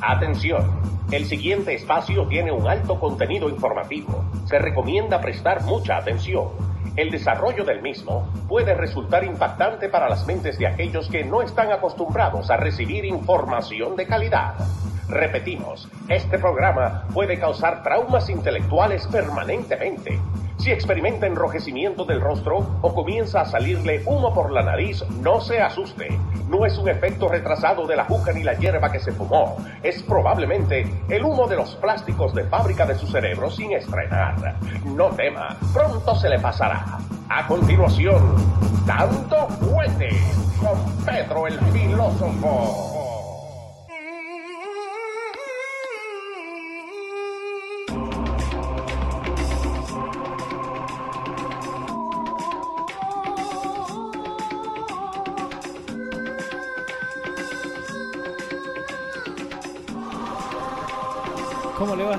Atención, el siguiente espacio tiene un alto contenido informativo. Se recomienda prestar mucha atención. El desarrollo del mismo puede resultar impactante para las mentes de aquellos que no están acostumbrados a recibir información de calidad. Repetimos, este programa puede causar traumas intelectuales permanentemente. Si experimenta enrojecimiento del rostro o comienza a salirle humo por la nariz, no se asuste. No es un efecto retrasado de la juca ni la hierba que se fumó. Es probablemente el humo de los plásticos de fábrica de su cerebro sin estrenar. No tema, pronto se le pasará. A continuación, Dando Fuente con Pedro el Filósofo.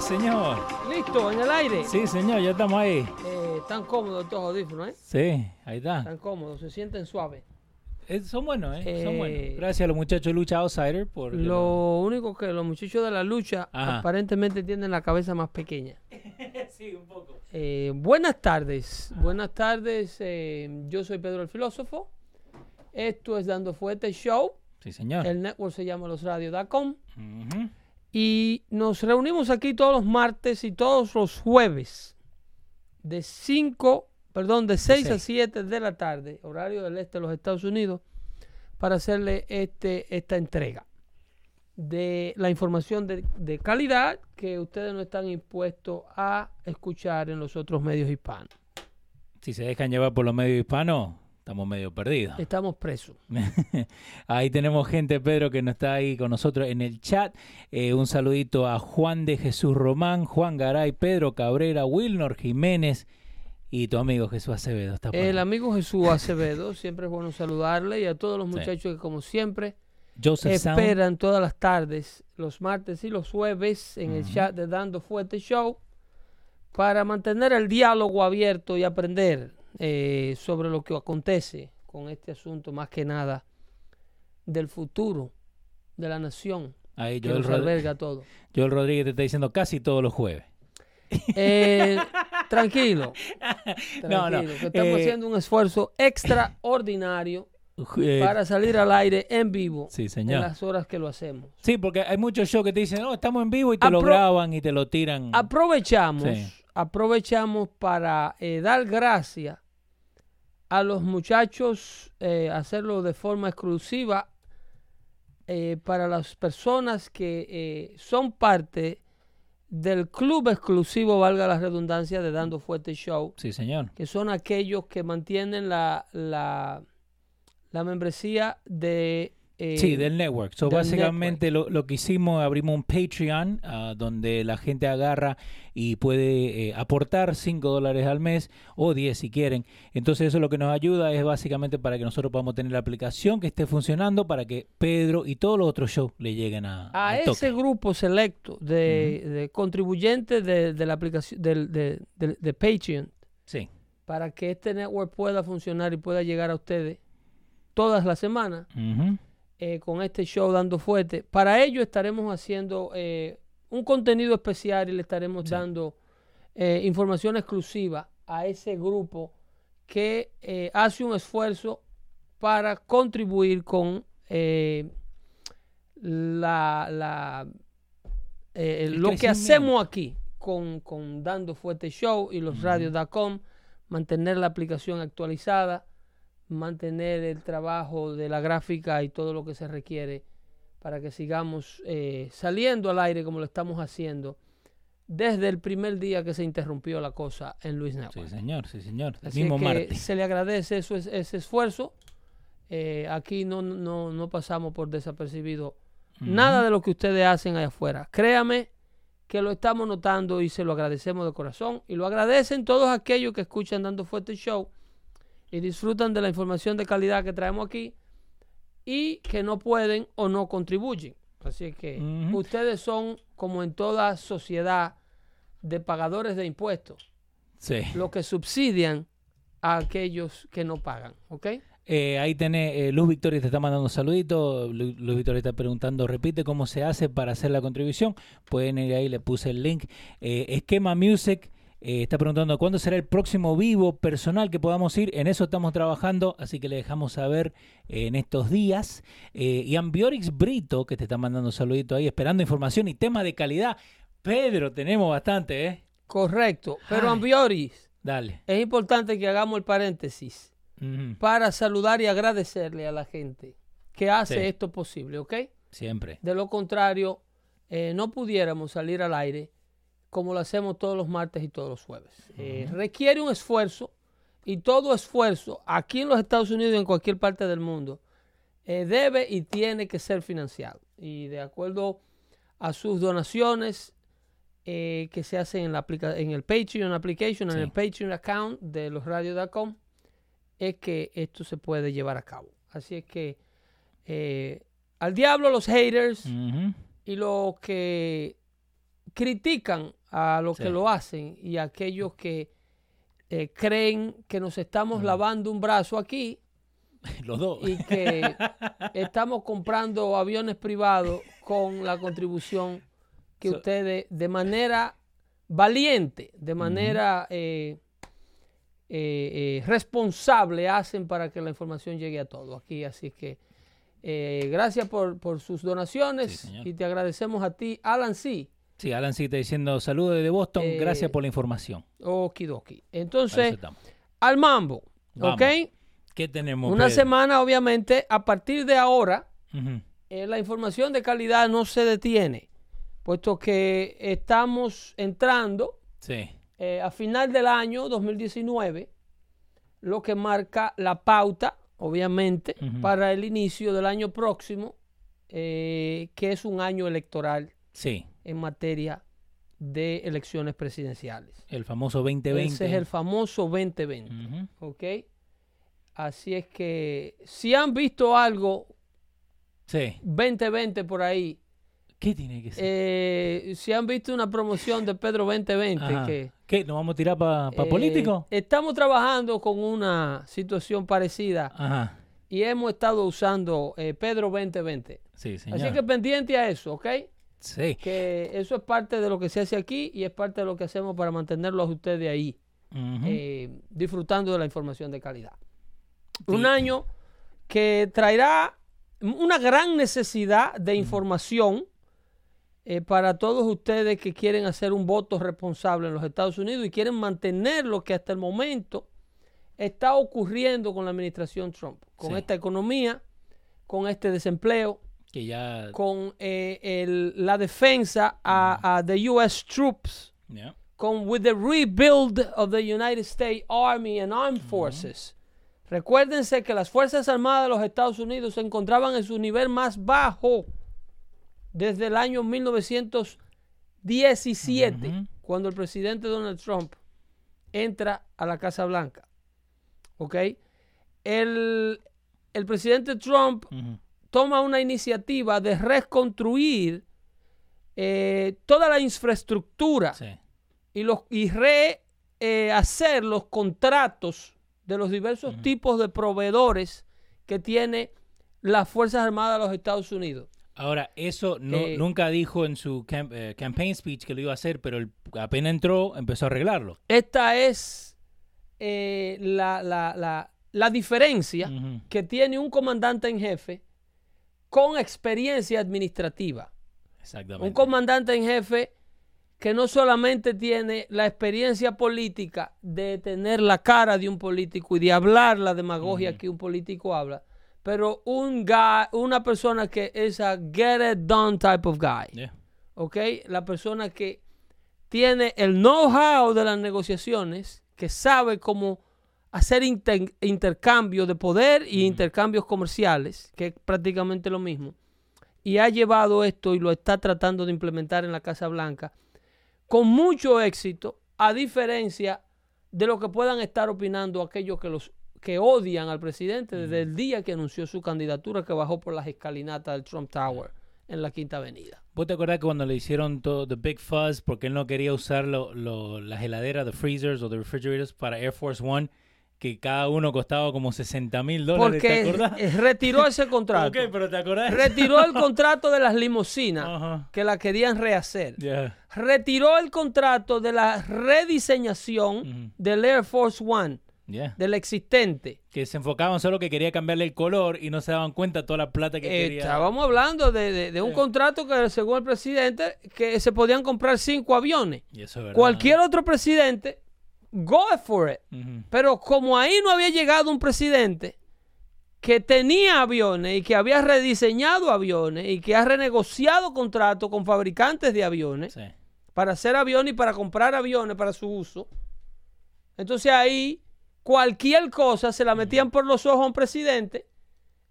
Señor? Listo, en el aire. Sí, señor, ya estamos ahí. Eh, están cómodos estos audífonos, ¿eh? Sí, ahí está. Están cómodos, se sienten suaves. Eh, son buenos, ¿eh? Son Eh, buenos. Gracias a los muchachos de Lucha Outsider por... Lo único que los muchachos de la lucha Ajá. aparentemente tienen la cabeza más pequeña. sí, un poco. Eh, buenas tardes, buenas tardes. eh, yo soy Pedro el Filósofo. Esto es Dando Fuerte Show. Sí, señor. El network se llama losradio.com. Ujú. Y nos reunimos aquí todos los martes y todos los jueves de 5, perdón, de 6 a seis. 7 de la tarde, horario del este de los Estados Unidos, para hacerle este, esta entrega de la información de, de calidad que ustedes no están impuestos a escuchar en los otros medios hispanos. Si se dejan llevar por los medios hispanos, estamos medio perdidos. Estamos presos. Ahí tenemos gente, Pedro, que no está ahí con nosotros en el chat. Eh, un saludito a Juan de Jesús Román, Juan Garay, Pedro Cabrera, Wilnor Jiménez y tu amigo Jesús Acevedo. Está por El ahí. amigo Jesús Acevedo, siempre es bueno saludarle y a todos los Sí. muchachos que como siempre Joseph Sound. esperan todas las tardes, los martes y los jueves en el chat de Dando Fuerte Show para mantener el diálogo abierto y aprender eh, sobre lo que acontece con este asunto, más que nada del futuro de la nación Ahí que Joel, Rod- alberga todo. Joel Rodríguez te está diciendo casi todos los jueves. Eh, tranquilo, No, no, tranquilo, que estamos eh, haciendo un esfuerzo extraordinario Eh, para salir al aire en vivo Sí, en señor. las horas que lo hacemos. Sí, porque hay muchos shows que te dicen, no, estamos en vivo y te lo graban y te lo tiran. Aprovechamos, Sí. Aprovechamos para eh, dar gracias a los muchachos, eh, hacerlo de forma exclusiva eh, para las personas que son parte del club exclusivo, valga la redundancia, de Dando Fuerte Show, Sí, señor. que son aquellos que mantienen la, la, la membresía de... eh, Sí, del network. So, del básicamente Lo, lo que hicimos, abrimos un Patreon ah, donde la gente agarra y puede eh, aportar 5 dólares al mes o 10 si quieren. Entonces eso lo que nos ayuda es básicamente para que nosotros podamos tener la aplicación que esté funcionando para que Pedro y todos los otros shows le lleguen a, a ese grupo selecto de, de contribuyentes de, de la aplicación del- de, de- Patreon Sí. para que este network pueda funcionar y pueda llegar a ustedes todas las semanas Ujú. Eh, con este show dando fuerte. Para ello estaremos haciendo eh, un contenido especial y le estaremos Sí. dando eh, información exclusiva a ese grupo que hace un esfuerzo para contribuir con eh, la, la, lo que hacemos aquí con, con Dando Fuerte Show y los radios.com, mantener la aplicación actualizada, mantener el trabajo de la gráfica y todo lo que se requiere para que sigamos eh, saliendo al aire como lo estamos haciendo desde el primer día que se interrumpió la cosa en Luis Sí, Network. señor, sí, señor. El Así mismo que martes. se le agradece eso, es- ese esfuerzo. Eh, aquí no, no, no pasamos por desapercibido nada de lo que ustedes hacen allá afuera. Créame que lo estamos notando y se lo agradecemos de corazón. Y lo agradecen todos aquellos que escuchan Dando Fuerte Show y disfrutan de la información de calidad que traemos aquí y que no pueden o no contribuyen. Así que ustedes son, como en toda sociedad, de pagadores de impuestos Sí. los que subsidian a aquellos que no pagan, ¿ok? Eh, ahí tenés, eh, Luz Victoria te está mandando saluditos. Lu- Luz Victoria está preguntando, repite cómo se hace para hacer la contribución. Pueden ir ahí, le puse el link. Eh, Esquema Music eh, está preguntando cuándo será el próximo vivo personal que podamos ir. En eso estamos trabajando, así que le dejamos saber eh, en estos días. Eh, y Ambiorix Brito, que te está mandando saludito ahí, esperando información y tema de calidad. Pedro, tenemos bastante, ¿eh? Correcto. Pero Ay. Ambioris, Dale. es importante que hagamos el paréntesis para saludar y agradecerle a la gente que hace Sí. esto posible, ¿ok? Siempre. De lo contrario, eh, no pudiéramos salir al aire como lo hacemos todos los martes y todos los jueves. Eh, requiere un esfuerzo y todo esfuerzo aquí en los Estados Unidos y en cualquier parte del mundo eh, debe y tiene que ser financiado. Y de acuerdo a sus donaciones eh, que se hacen en, la aplica- en el Patreon application, en Sí. el Patreon account de losradios.com, es que esto se puede llevar a cabo. Así es que al diablo los haters y los que critican a los Sí. que lo hacen y a aquellos que eh, creen que nos estamos lavando un brazo aquí Los dos. y que estamos comprando aviones privados con la contribución que So- ustedes de manera valiente, de manera eh, eh, eh, responsable hacen para que la información llegue a todos aquí. Así que gracias por, por sus donaciones Sí, y te agradecemos a ti, Alan C. Sí, Alan está diciendo saludos desde Boston, Eh, gracias por la información. Okidoki. Entonces, al mambo, Vamos. ¿ok? ¿Qué tenemos? Una Pedro? semana, obviamente, a partir de ahora, eh, la información de calidad no se detiene, puesto que estamos entrando Sí, eh, a final del año 2019, lo que marca la pauta, obviamente, para el inicio del año próximo, eh, que es un año electoral sí, en materia de elecciones presidenciales. el famoso 2020. Ese es el famoso 2020. Ujú. ¿Ok? Así es que si han visto algo Sí, 2020 por ahí, ¿qué tiene que ser? eh, si han visto una promoción de Pedro 2020, Ajá. que ¿Qué? ¿Nos vamos a tirar para eh, político? Estamos trabajando con una situación parecida Ajá, y hemos estado usando eh, Pedro 2020. sí, señor. Así que pendiente a eso, ¿ok? Sí. Que eso es parte de lo que se hace aquí y es parte de lo que hacemos para mantenerlos a ustedes ahí, eh, disfrutando de la información de calidad. Sí. Un año que traerá una gran necesidad de información eh, para todos ustedes que quieren hacer un voto responsable en los Estados Unidos y quieren mantener lo que hasta el momento está ocurriendo con la administración Trump, con Sí. esta economía, con este desempleo, que ya... con eh, el- la defensa a, a the U.S. troops, con with the rebuild of the United States Army and Armed Forces. Recuérdense que las Fuerzas Armadas de los Estados Unidos se encontraban en su nivel más bajo desde el año 1917, Ujú. cuando el presidente Donald Trump entra a la Casa Blanca. ¿Ok? El, el presidente Trump. Toma una iniciativa de reconstruir eh, toda la infraestructura Sí. y, los, y rehacer los contratos de los diversos tipos de proveedores que tiene las Fuerzas Armadas de los Estados Unidos. Ahora, eso no, Eh, nunca dijo en su cam- eh, campaign speech que lo iba a hacer, pero el- apenas entró, empezó a arreglarlo. Esta es eh, la, la- la- la diferencia que tiene un comandante en jefe con experiencia administrativa. Un Exactamente. comandante en jefe que no solamente tiene la experiencia política de tener la cara de un político y de hablar la demagogia que un político habla, pero un guy, una persona que es a get it done type of guy. Yeah. ¿ok? La persona que tiene el know-how de las negociaciones, que sabe cómo hacer inter- intercambio de poder y intercambios comerciales, que es prácticamente lo mismo, y ha llevado esto y lo está tratando de implementar en la Casa Blanca con mucho éxito, a diferencia de lo que puedan estar opinando aquellos que los que odian al presidente desde el día que anunció su candidatura que bajó por las escalinatas del Trump Tower en la Quinta Avenida. ¿Vos te acordás que cuando le hicieron todo The Big Fuzz porque él no quería usar lo, lo- las heladeras, the freezers o the refrigerators para Air Force One, que cada uno costaba como 60 mil dólares, ¿te Porque acordás? eh, retiró ese contrato. Ok, pero ¿te acordás? Retiró el contrato de las limusinas que la querían rehacer. Ya. Retiró el contrato de la rediseñación del Air Force One, Ya. del existente. Que se enfocaban solo que quería cambiarle el color y no se daban cuenta toda la plata que Eh, quería. estábamos hablando de, de- de un contrato que, según el presidente, que se podían comprar cinco aviones. Y eso es verdad. Cualquier otro presidente, go for it. Pero como ahí no había llegado un presidente que tenía aviones y que había rediseñado aviones y que ha renegociado contratos con fabricantes de aviones Sí. para hacer aviones y para comprar aviones para su uso, entonces ahí cualquier cosa se la metían por los ojos a un presidente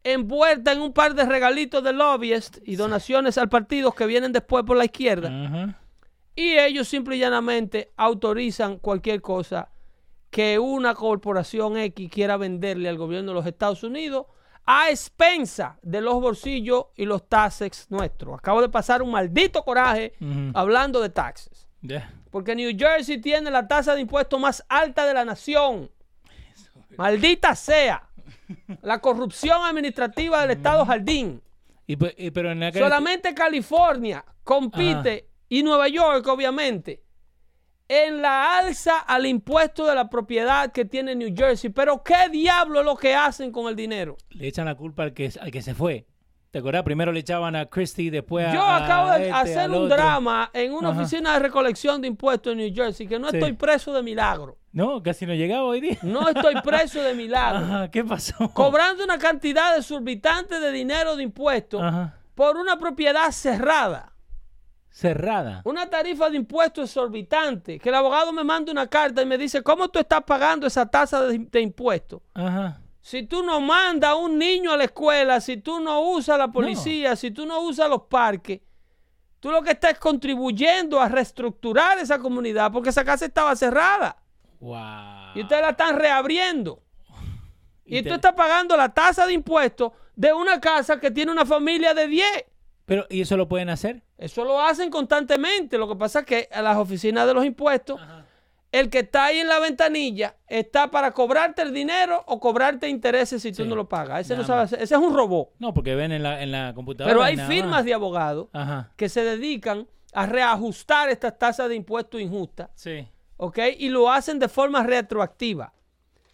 envuelta en un par de regalitos de lobbyists y donaciones al partido que vienen después por la izquierda. Y ellos simple y llanamente autorizan cualquier cosa que una corporación X quiera venderle al gobierno de los Estados Unidos a expensa de los bolsillos y los taxes nuestros. Acabo de pasar un maldito coraje hablando de taxes. Porque New Jersey tiene la tasa de impuestos más alta de la nación. Maldita sea. La corrupción administrativa del Estado Jardín. Y, pe- y- pero en aquel... Solamente California compite y Nueva York, obviamente, en la alza al impuesto de la propiedad que tiene New Jersey. Pero ¿qué diablo es lo que hacen con el dinero? Le echan la culpa al que, al que se fue. ¿Te acuerdas? Primero le echaban a Christie, después a. Yo acabo de este, hacer un drama en una Ajá. oficina de recolección de impuestos en New Jersey que no Sí. estoy preso de milagro. No, casi no llegaba hoy día. No estoy preso de milagro. Ajá, ¿qué pasó? Cobrando una cantidad desorbitante de dinero de impuestos Ajá. por una propiedad cerrada. Cerrada. Una tarifa de impuestos exorbitante. Que el abogado me manda una carta y me dice, ¿cómo tú estás pagando esa tasa de, de impuestos? Ajá. Si tú no mandas a un niño a la escuela, si tú no usas la policía, si tú no usas los parques, tú lo que estás es contribuyendo a reestructurar esa comunidad porque esa casa estaba cerrada Wow. y ustedes la están reabriendo. Y, Y tú te- estás pagando la tasa de impuestos de una casa que tiene una familia de 10. Pero, ¿y eso lo pueden hacer? Eso lo hacen constantemente. Lo que pasa es que a las oficinas de los impuestos, el que está ahí en la ventanilla está para cobrarte el dinero o cobrarte intereses si tú no lo pagas. Ese no sabe hacer- Ese es un robot. No, porque ven en la, en la computadora. Pero hay firmas más. de abogados que se dedican a reajustar estas tasas de impuestos injustas, Sí. ¿ok? Y lo hacen de forma retroactiva.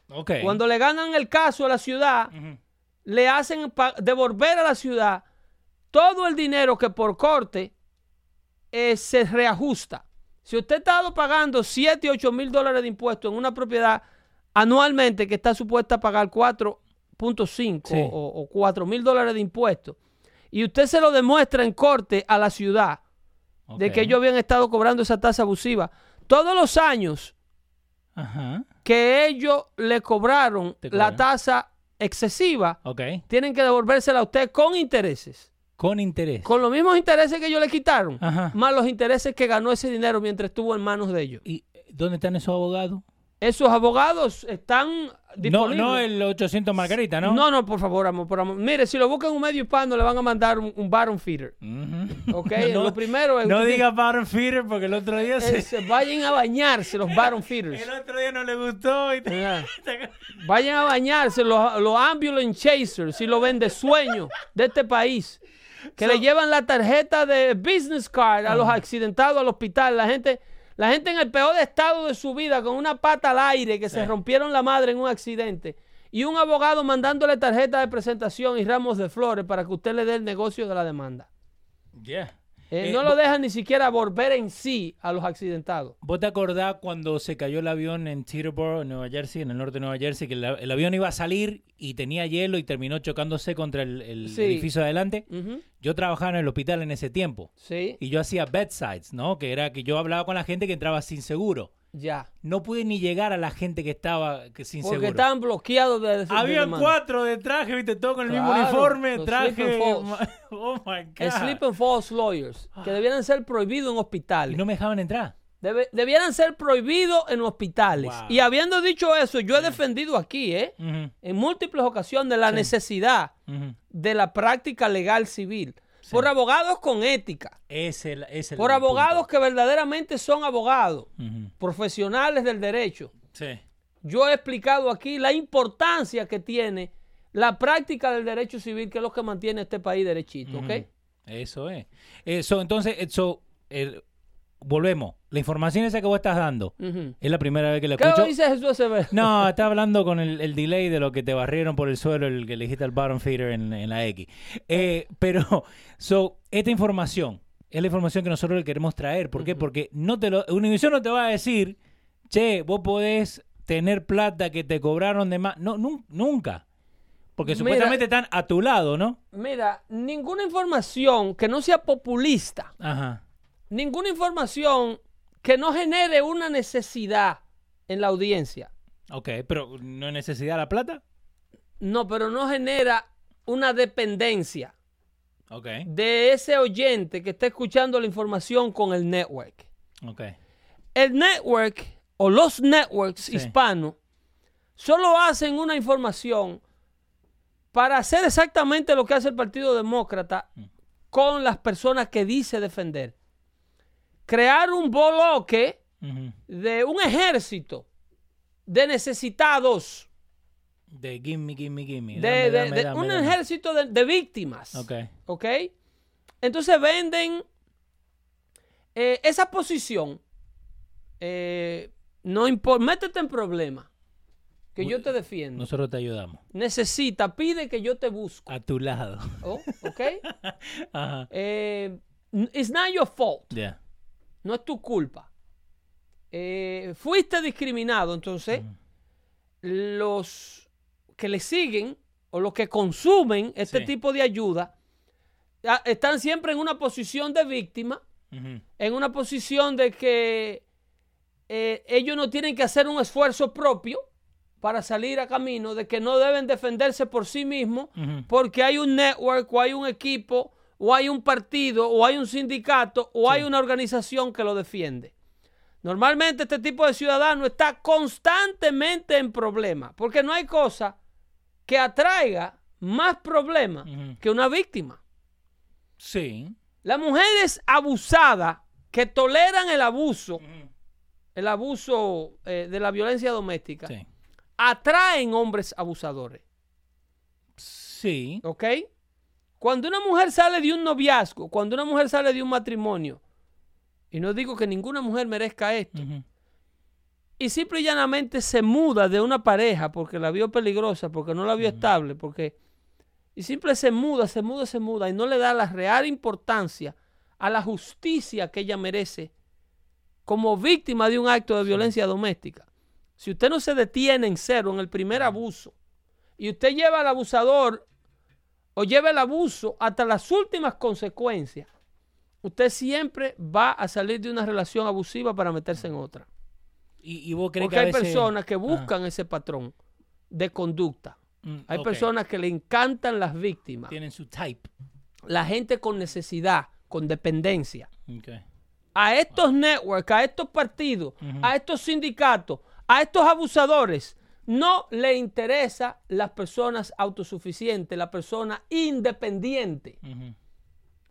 Ok. Cuando le ganan el caso a la ciudad, le hacen devolver a la ciudad todo el dinero que por corte eh, se reajusta. Si usted ha estado pagando 7, 8 mil dólares de impuestos en una propiedad anualmente que está supuesta a pagar 4.5 Sí. o, o 4 mil dólares de impuestos, y usted se lo demuestra en corte a la ciudad de que ellos habían estado cobrando esa tasa abusiva, todos los años Ajá. que ellos le cobraron la tasa excesiva, tienen que devolvérsela a usted con intereses. Con interés. Con los mismos intereses que ellos le quitaron, Ajá. más los intereses que ganó ese dinero mientras estuvo en manos de ellos. ¿Y dónde están esos abogados? Esos abogados están No, disponibles. no el 800 Margarita, ¿no? no, no, por favor, amor, por amor. Mire, si lo buscan en un medio hispano, le van a mandar un, un bottom feeder. Ujú. Ok, No- lo primero es. No usted diga bottom feeder porque el otro día tiene- se... es- vayan a bañarse los bottom feeders. El otro día no le gustó y. Vayan a bañarse los, los ambulance chasers y los vende sueños de este país. Que le llevan la tarjeta de business card a los accidentados al hospital. La gente, la gente en el peor estado de su vida, con una pata al aire, que se rompieron la madre en un accidente. Y un abogado mandándole tarjeta de presentación y ramos de flores para que usted le dé el negocio de la demanda. Yeah. Eh, Eh, no lo dejan ni siquiera volver en sí a los accidentados. ¿Vos te acordás cuando se cayó el avión en Teterboro, en Nueva Jersey, en el norte de Nueva Jersey, que el, el avión iba a salir y tenía hielo y terminó chocándose contra el, el Sí. edificio de adelante? Yo trabajaba en el hospital en ese tiempo Sí, y yo hacía bedsides, ¿no? Que era que yo hablaba con la gente que entraba sin seguro. Ya. No pude ni llegar a la gente que estaba que sin Porque seguro. estaban bloqueados de, de Habían cuatro de traje, viste, todo con el mismo uniforme, traje. sleep and falls. Oh my God. Sleep and false lawyers, que debieran ser prohibidos en hospitales. Y no me dejaban entrar. Debe- debieran ser prohibidos en hospitales. Wow. Y habiendo dicho eso, yo he defendido aquí, ¿eh? En múltiples ocasiones, la necesidad de la práctica legal civil. Por abogados con ética. Es el, es el Por abogados que verdaderamente son abogados, profesionales del derecho. Sí. yo he explicado aquí la importancia que tiene la práctica del derecho civil, que es lo que mantiene este país derechito, ¿ok? Eso es. Eso, entonces, eso, el- volvemos. La información esa que vos estás dando es la primera vez que la ¿Qué escucho. lo dice Jesús Acevedo? No, está hablando con el, el delay de lo que te barrieron por el suelo, el que le dijiste al bottom feeder en, en la X. Eh, pero, so, esta información es la información que nosotros le queremos traer. ¿Por qué? Porque no te lo, Univision no te va a decir, che, vos podés tener plata que te cobraron de más. No, nun- nunca. Porque Mira- supuestamente están a tu lado, ¿no? Mira, ninguna información que no sea populista, Ajá. Ninguna información que no genere una necesidad en la audiencia. Ok, pero ¿no hay necesidad de la plata? No, pero no genera una dependencia Ok, de ese oyente que está escuchando la información con el network. ok. El network o los networks Sí. hispanos solo hacen una información para hacer exactamente lo que hace el Partido Demócrata con las personas que dice defender. Crear un bloque de un ejército de necesitados, De gimme, gimme, gimme. de, Dame, de- dame, de dame, un ejército de, de víctimas. Ok. ¿Ok? Entonces venden eh, esa posición. eh, no importa, métete en problemas. Que yo te defiendo. Nosotros te ayudamos. Necesita, pide que yo te busco. A tu lado. Oh, ¿Ok? Ajá. Eh, it's not your fault. Ya. No es tu culpa. Eh, fuiste discriminado, entonces los que le siguen o los que consumen este Sí. tipo de ayuda están siempre en una posición de víctima, en una posición de que eh, ellos no tienen que hacer un esfuerzo propio para salir a camino, de que no deben defenderse por sí mismos, porque hay un network o hay un equipo o hay un partido o hay un sindicato o hay una organización que lo defiende. Normalmente este tipo de ciudadano está constantemente en problemas, porque no hay cosa que atraiga más problemas que una víctima. Sí. Las mujeres abusadas que toleran el abuso, el abuso eh, de la violencia doméstica, Sí. atraen hombres abusadores. Sí. ¿Ok? Cuando una mujer sale de un noviazgo, cuando una mujer sale de un matrimonio, y no digo que ninguna mujer merezca esto, y simple y llanamente se muda de una pareja porque la vio peligrosa, porque no la vio estable, porque... Y simple se muda, se muda, se muda, y no le da la real importancia a la justicia que ella merece como víctima de un acto de violencia doméstica. Si usted no se detiene en cero en el primer abuso, y usted lleva al abusador o lleva el abuso hasta las últimas consecuencias, usted siempre va a salir de una relación abusiva para meterse en otra. ¿Y, y vos crees Porque que a hay veces... personas que Ah. buscan ese patrón de conducta. Mm, Hay personas que le encantan las víctimas. Tienen su type. La gente con necesidad, con dependencia. A estos networks, a estos partidos, a estos sindicatos, a estos abusadores, no le interesa las personas autosuficientes, la persona independiente.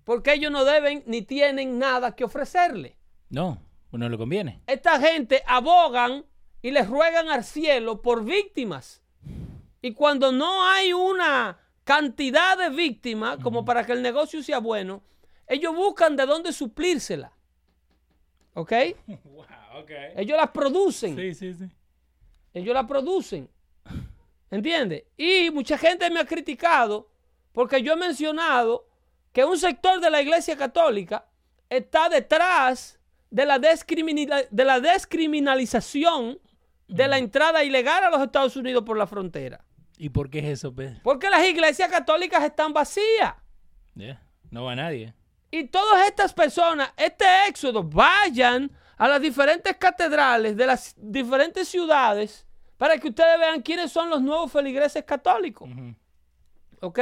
Porque ellos no deben ni tienen nada que ofrecerle. No, no le conviene. Esta gente abogan y les ruegan al cielo por víctimas. Y cuando no hay una cantidad de víctimas como para que el negocio sea bueno, ellos buscan de dónde suplírsela. ¿Ok? Wow, ok. Ellos las producen. Sí, sí, sí. Ellos la producen. ¿Entiendes? Y mucha gente me ha criticado porque yo he mencionado que un sector de la Iglesia Católica está detrás de la, de la descriminalización de la entrada ilegal a los Estados Unidos por la frontera. ¿Y por qué es eso, Pedro? Porque las iglesias católicas están vacías. No va nadie. Y todas estas personas, este éxodo, vayan a las diferentes catedrales de las diferentes ciudades para que ustedes vean quiénes son los nuevos feligreses católicos. ¿Ok?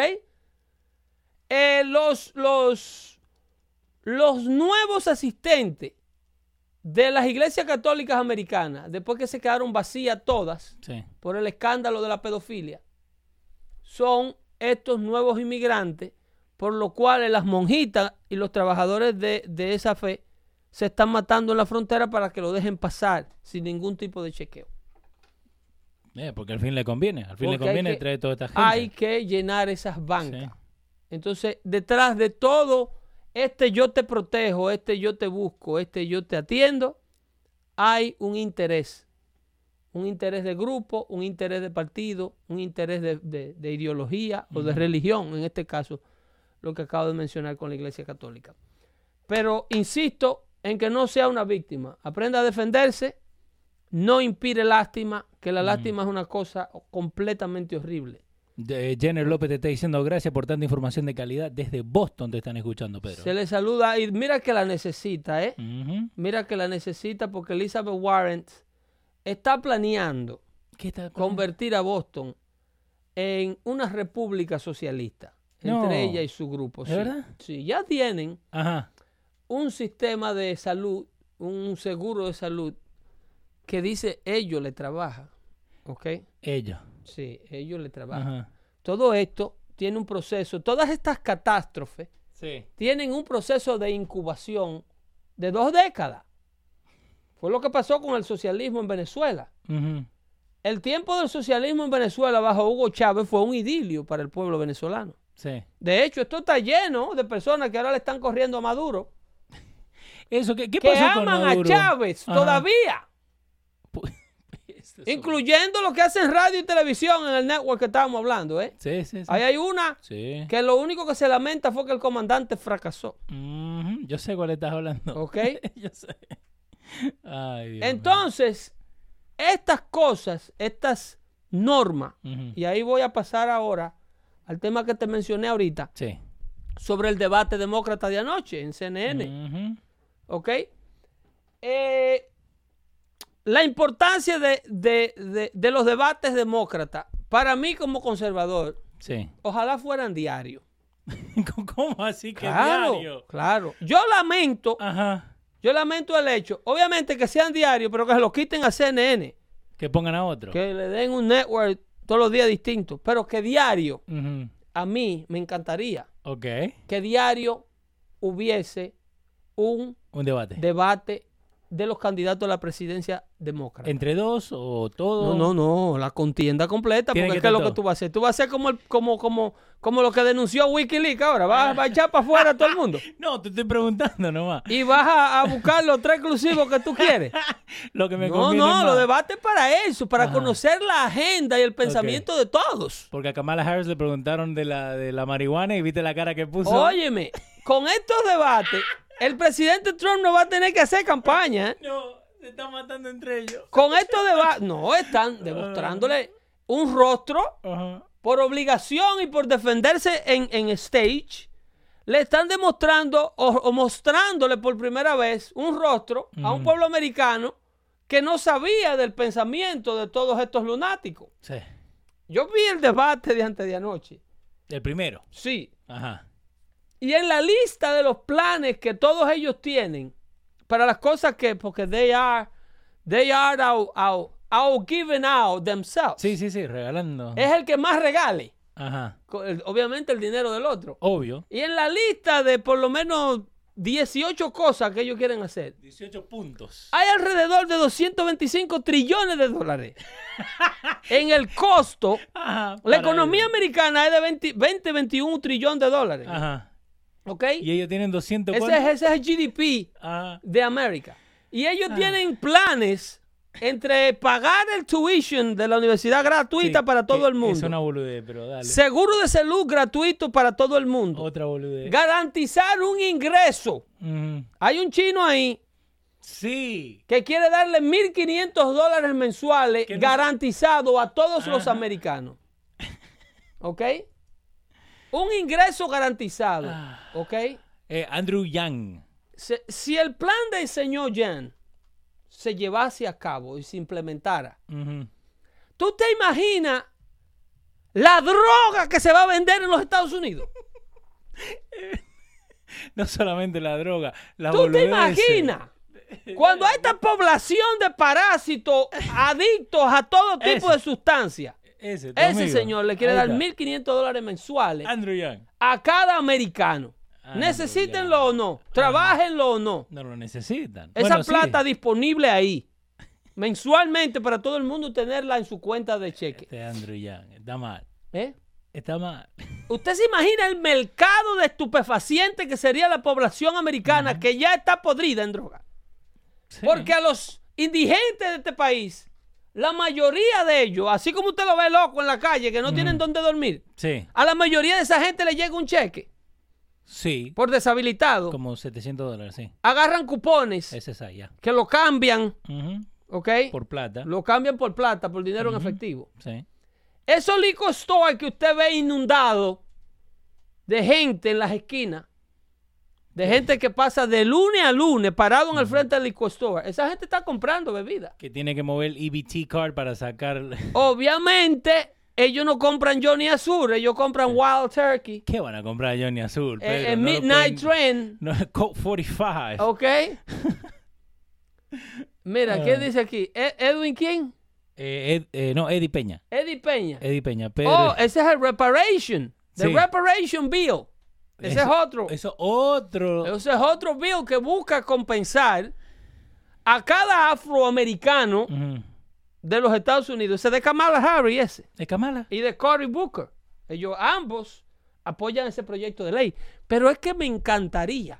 Eh, los, los, los nuevos asistentes de las iglesias católicas americanas, después que se quedaron vacías todas Sí. por el escándalo de la pedofilia, son estos nuevos inmigrantes, por lo cual las monjitas y los trabajadores de, de esa fe se están matando en la frontera para que lo dejen pasar sin ningún tipo de chequeo. Eh, porque al fin le conviene. Al fin le Porque conviene que- traer toda esta gente. Hay que llenar esas bancas. Sí. Entonces, detrás de todo, este yo te protejo, este yo te busco, este yo te atiendo, hay un interés. Un interés de grupo, un interés de partido, un interés de, de- de ideología o de religión, en este caso, lo que acabo de mencionar con la Iglesia Católica. Pero insisto en que no sea una víctima. Aprenda a defenderse, no impide lástima, que la lástima es una cosa completamente horrible. De- Jenner López te está diciendo gracias por tanta información de calidad. Desde Boston te están escuchando, Pedro. Se le saluda y mira que la necesita, ¿eh? Mira que la necesita porque Elizabeth Warren está planeando ¿Qué está convertir a Boston en una república socialista. No. Entre ella y su grupo. ¿De sí. verdad? Sí, ya tienen Ajá. Un sistema de salud, un seguro de salud que dice ellos le trabaja. ¿Ok? Ella. Sí, ellos le trabajan. Ajá. Todo esto tiene un proceso, todas estas catástrofes Sí. tienen un proceso de incubación de dos décadas. Fue lo que pasó con el socialismo en Venezuela. El tiempo del socialismo en Venezuela bajo Hugo Chávez fue un idilio para el pueblo venezolano. Sí. De hecho, esto está lleno de personas que ahora le están corriendo a Maduro, Eso, ¿qué, qué que pasó con aman a? Chávez Ajá. todavía, Esto es- incluyendo los que hacen radio y televisión en el network que estábamos hablando. ¿eh? Sí, sí, sí. Ahí hay una Sí. que lo único que se lamenta fue que el comandante fracasó. Ujú. Yo sé cuál estás hablando. ¿Ok? Yo sé. Ay, Dios mío. Entonces, estas cosas, estas normas, y ahí voy a pasar ahora al tema que te mencioné ahorita, Sí. sobre el debate demócrata de anoche en CNN, Ujú. ¿Ok? Eh, la importancia de, de- de- de los debates demócratas, para mí como conservador, Sí. ojalá fueran diarios. ¿Cómo así que Claro, diario? claro. Yo lamento, Ajá. yo lamento el hecho, obviamente que sean diarios, pero que se lo quiten a CNN. Que pongan a otro. que le den un network todos los días distintos, pero que diario, a mí me encantaría Ok. que diario hubiese un Un debate. debate de los candidatos a la presidencia demócrata. ¿Entre dos o todos? No, no, no, la contienda completa, porque que es que lo que tú vas a hacer. Tú vas a hacer como, el- como, como, como lo que denunció Wikileaks ahora, vas, vas a echar para afuera a todo el mundo. No, te estoy preguntando nomás. Y vas a, a buscar los tres exclusivos que tú quieres. Lo que me No, no, más. los debates para eso, para Ajá. conocer la agenda y el pensamiento de todos. Porque a Kamala Harris le preguntaron de la, de la marihuana y viste la cara que puso. Óyeme, con estos debates, el presidente Trump no va a tener que hacer campaña. No, se están matando entre ellos. Con estos debates, no, están demostrándole un rostro por obligación y por defenderse en, en stage. Le están demostrando o, o mostrándole por primera vez un rostro a un pueblo americano que no sabía del pensamiento de todos estos lunáticos. Sí. Yo vi el debate de antes de anoche. El primero. Sí, Ajá. Y en la lista de los planes que todos ellos tienen para las cosas que, porque they are, they are out, out, out giving out themselves. Sí, sí, sí, regalando. Es el que más regale. Ajá. Obviamente el dinero del otro. Obvio. Y en la lista de por lo menos 18 cosas que ellos quieren hacer, 18 puntos. hay alrededor de 225 trillones de dólares. en el costo, Ajá. la economía ellos. americana es de 20, 20 21 trillón de dólares. Ajá. ¿Ok? Y ellos tienen 200 Ese es, ese es el GDP Ajá. de América. Y ellos Ah. tienen planes entre pagar el tuition de la universidad gratuita Sí, para todo que el mundo, Es una boludez, pero dale. seguro de salud gratuito para todo el mundo, Otra boludez. garantizar un ingreso. Hay un chino ahí Sí. que quiere darle 1.500 dólares mensuales no- garantizado a todos los americanos. ¿Ok? Un ingreso garantizado. Ah. ¿Ok? Eh, Andrew Yang. Se- si el plan del señor Jan se llevase a cabo y se implementara. ¿tú te imaginas la droga que se va a vender en los Estados Unidos? No solamente la droga, la ¿Tú te boludez. imaginas? Cuando hay esta población de parásitos adictos a todo tipo de sustancias, Ese, ese señor le quiere Ahí dar está. 1.500 dólares mensuales Andrew Yang. a cada americano. Ah, Necesítenlo ya. o no, trabajenlo o no. No lo necesitan. Esa Bueno, sí. plata disponible ahí. mensualmente para todo el mundo tenerla en su cuenta de cheque. Este Andrew Yang, está mal. ¿Eh? Está mal. ¿Usted se imagina el mercado de estupefacientes que sería la población americana que ya está podrida en droga? Porque a los indigentes de este país, la mayoría de ellos, así como usted lo ve loco en la calle, que no tienen dónde dormir, Sí, a la mayoría de esa gente le llega un cheque sí. por deshabilitado. Como 700 dólares, sí. Agarran cupones Ese es ya. que lo cambian. ¿ok? Por plata. Lo cambian por plata, por dinero en efectivo. Sí. Esos liquor stores que usted ve inundado de gente en las esquinas, de gente que pasa de lunes a lunes parado en el frente del liquor store, esa gente está comprando bebida. Que tiene que mover el EBT card para sacar. Obviamente, ellos no compran Johnny Azul, ellos compran Wild Turkey, ¿Qué van a comprar Johnny Azul? eh, Pedro? eh, No Midnight pueden- Train, No, Coke 45. ¿ok? Mira, ¿qué dice aquí? ¿E- ¿Edwin quién? Eh, Ed- eh, no, Eddie Peña. Eddie Peña. Eddie Peña. Pedro. Oh, ese es el Reparation. The Sí. Reparation Bill. Ese es otro. Eso otro. Ese es otro bill que busca compensar a cada afroamericano de los Estados Unidos. Ese de Kamala Harris ese. De Kamala. Y de Cory Booker. Ellos ambos apoyan ese proyecto de ley. Pero es que me encantaría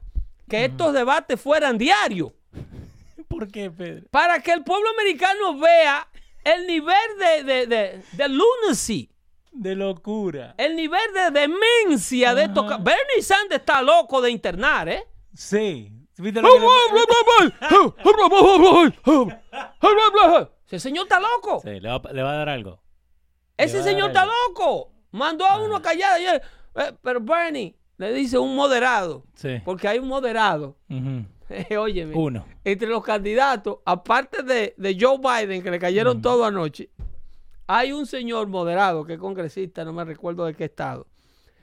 que estos debates fueran diarios. ¿Por qué, Pedro? Para que el pueblo americano vea el nivel de, de, de, de lunacy. De locura. El nivel de demencia de estos. Bernie Sanders está loco de internar, ¿eh? Sí. ¿Viste lo que le- Ese señor está loco. Sí, le va, le va a dar algo. Ese Le señor está algo. loco. Mandó a uno a callar ayer. Eh, pero Bernie le dice un moderado. Sí. Porque hay un moderado. Óyeme. Uno. Entre los candidatos, aparte de, de Joe Biden, que le cayeron todo anoche, hay un señor moderado que es congresista, no me recuerdo de qué estado.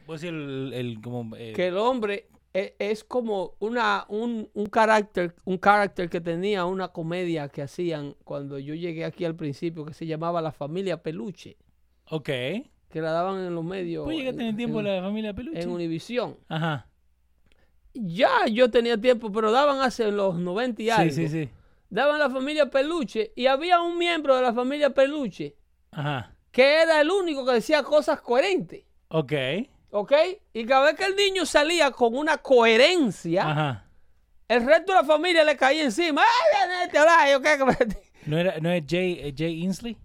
Decís el, el como. eh, que el hombre e- es, como una, un, un carácter, un carácter que tenía una comedia que hacían cuando yo llegué aquí al principio que se llamaba La Familia Peluche, Ok. que la daban en los medios Pues llegaste en el tiempo en, de la familia Peluche. en Univisión. Ajá. Ya yo tenía tiempo, pero daban hace los 90 y Sí, algo. sí, sí. Daban la familia Peluche y había un miembro de la familia Peluche Ajá. que era el único que decía cosas coherentes. Ok. ¿Ok? Y cada vez que el niño salía con una coherencia, Ajá. El resto de la familia le caía encima. ¡Ay, este horario! ¿qué? ¿No, era, no es Jay, eh, Jay Inslee?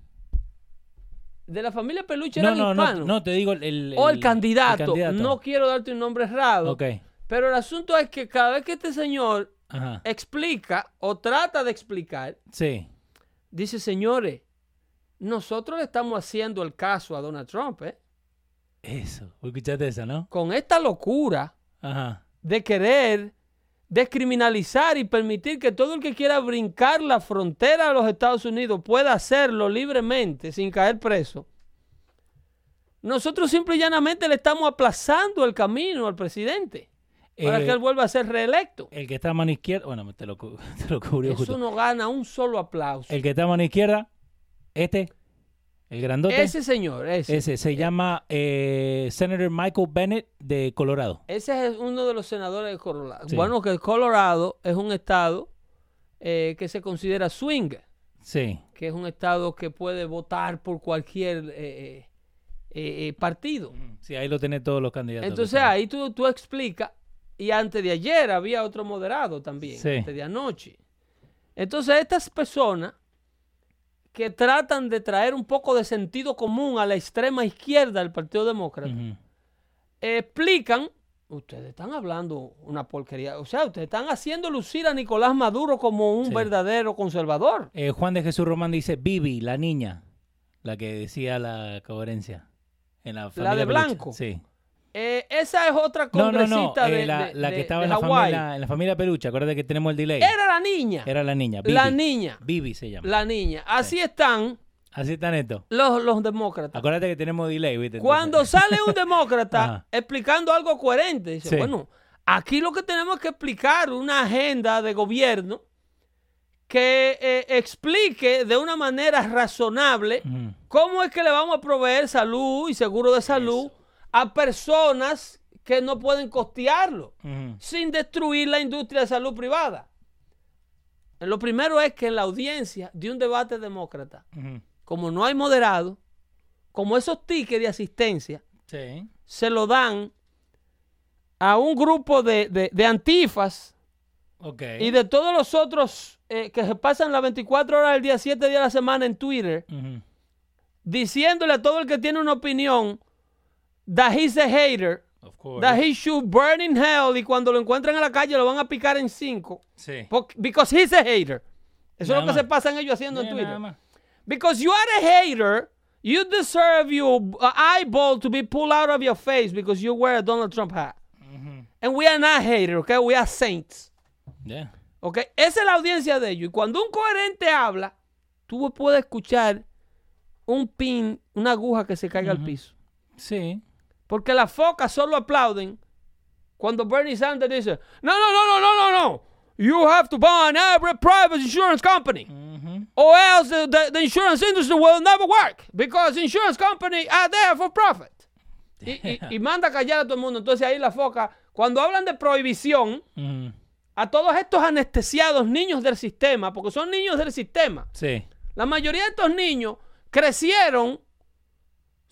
De la familia Peluche No, eran no, no, hispanos. no, te digo el, el- o el el- candidato. No quiero darte un nombre errado. Ok. Pero el asunto es que cada vez que este señor Ajá. explica o trata de explicar, Sí. dice, señores, nosotros le estamos haciendo el caso a Donald Trump, ¿eh? Eso. ¿Vos escuchaste esa, no? Con esta locura Ajá. de querer descriminalizar y permitir que todo el que quiera brincar la frontera de los Estados Unidos pueda hacerlo libremente sin caer preso. Nosotros simple y llanamente le estamos aplazando el camino al presidente para Eh, que él vuelva a ser reelecto. El que está a mano izquierda. Bueno, te lo, te lo cubrió Eso justo. no gana un solo aplauso. El que está a mano izquierda, este, el grandote, ese, Ese señor, ese. se llama eh, Senator Michael Bennett de Colorado. Ese es uno de los senadores de Colorado. Sí. Bueno, que Colorado es un estado eh, que se considera swing. Sí. que es un estado que puede votar por cualquier eh, eh, eh, partido. Sí, ahí lo tenés todos los candidatos. Entonces ahí tú, tú explicas, y antes de ayer había otro moderado también, Sí. antes de anoche. Entonces estas personas que tratan de traer un poco de sentido común a la extrema izquierda del Partido Demócrata, explican, ustedes están hablando una porquería, o sea, ustedes están haciendo lucir a Nicolás Maduro como un Sí. verdadero conservador. Eh, Juan de Jesús Román dice Bibi, la niña, la que decía la coherencia. En la, familia de Peluche. blanco. Sí. Eh, esa es otra No, no, no. congresista eh, de, la, de- la de- que estaba de en la, familia, en la familia Peluche. Acuérdate que tenemos el delay. Era la niña. Era la niña. la niña. Bibi se llama. La niña. Así están Así está neto. los, los demócratas. Acuérdate que tenemos delay, ¿viste? Cuando sale un demócrata explicando algo coherente, dice, Sí. bueno, aquí lo que tenemos que explicar una agenda de gobierno que eh, explique de una manera razonable Ujú. cómo es que le vamos a proveer salud y seguro de salud a personas que no pueden costearlo. Sin destruir la industria de salud privada. Lo primero es que en la audiencia de un debate demócrata, como no hay moderado, como esos tickets de asistencia Sí. se lo dan a un grupo de, de- de antifas y de todos los otros eh, que se pasan las 24 horas del día, 7 días a la semana en Twitter, diciéndole a todo el que tiene una opinión that he's a hater, Of course. that he should burn in hell y cuando lo encuentran en la calle lo van a picar en cinco. Sí. Because he's a hater. Eso Nada es lo que se más. pasan ellos haciendo en Twitter. Because you are a hater, you deserve your uh, eyeball to be pulled out of your face because you wear a Donald Trump hat. Ujú. And we are not haters, okay? We are saints. Yeah. Okay? Esa es la audiencia de ellos. Y cuando un coherente habla, tú puedes escuchar un pin, una aguja que se caiga al piso. Sí. Porque las focas solo aplauden cuando Bernie Sanders dice, no, no, no, no, no, no, no. You have to buy every private insurance company. Ujú. or else the, the, the insurance industry will never work because insurance companies are there for profit. Y, y- y manda a callar a todo el mundo. Entonces ahí la foca, cuando hablan de prohibición, Ujú. a todos estos anestesiados niños del sistema, porque son niños del sistema, Sí. la mayoría de estos niños crecieron,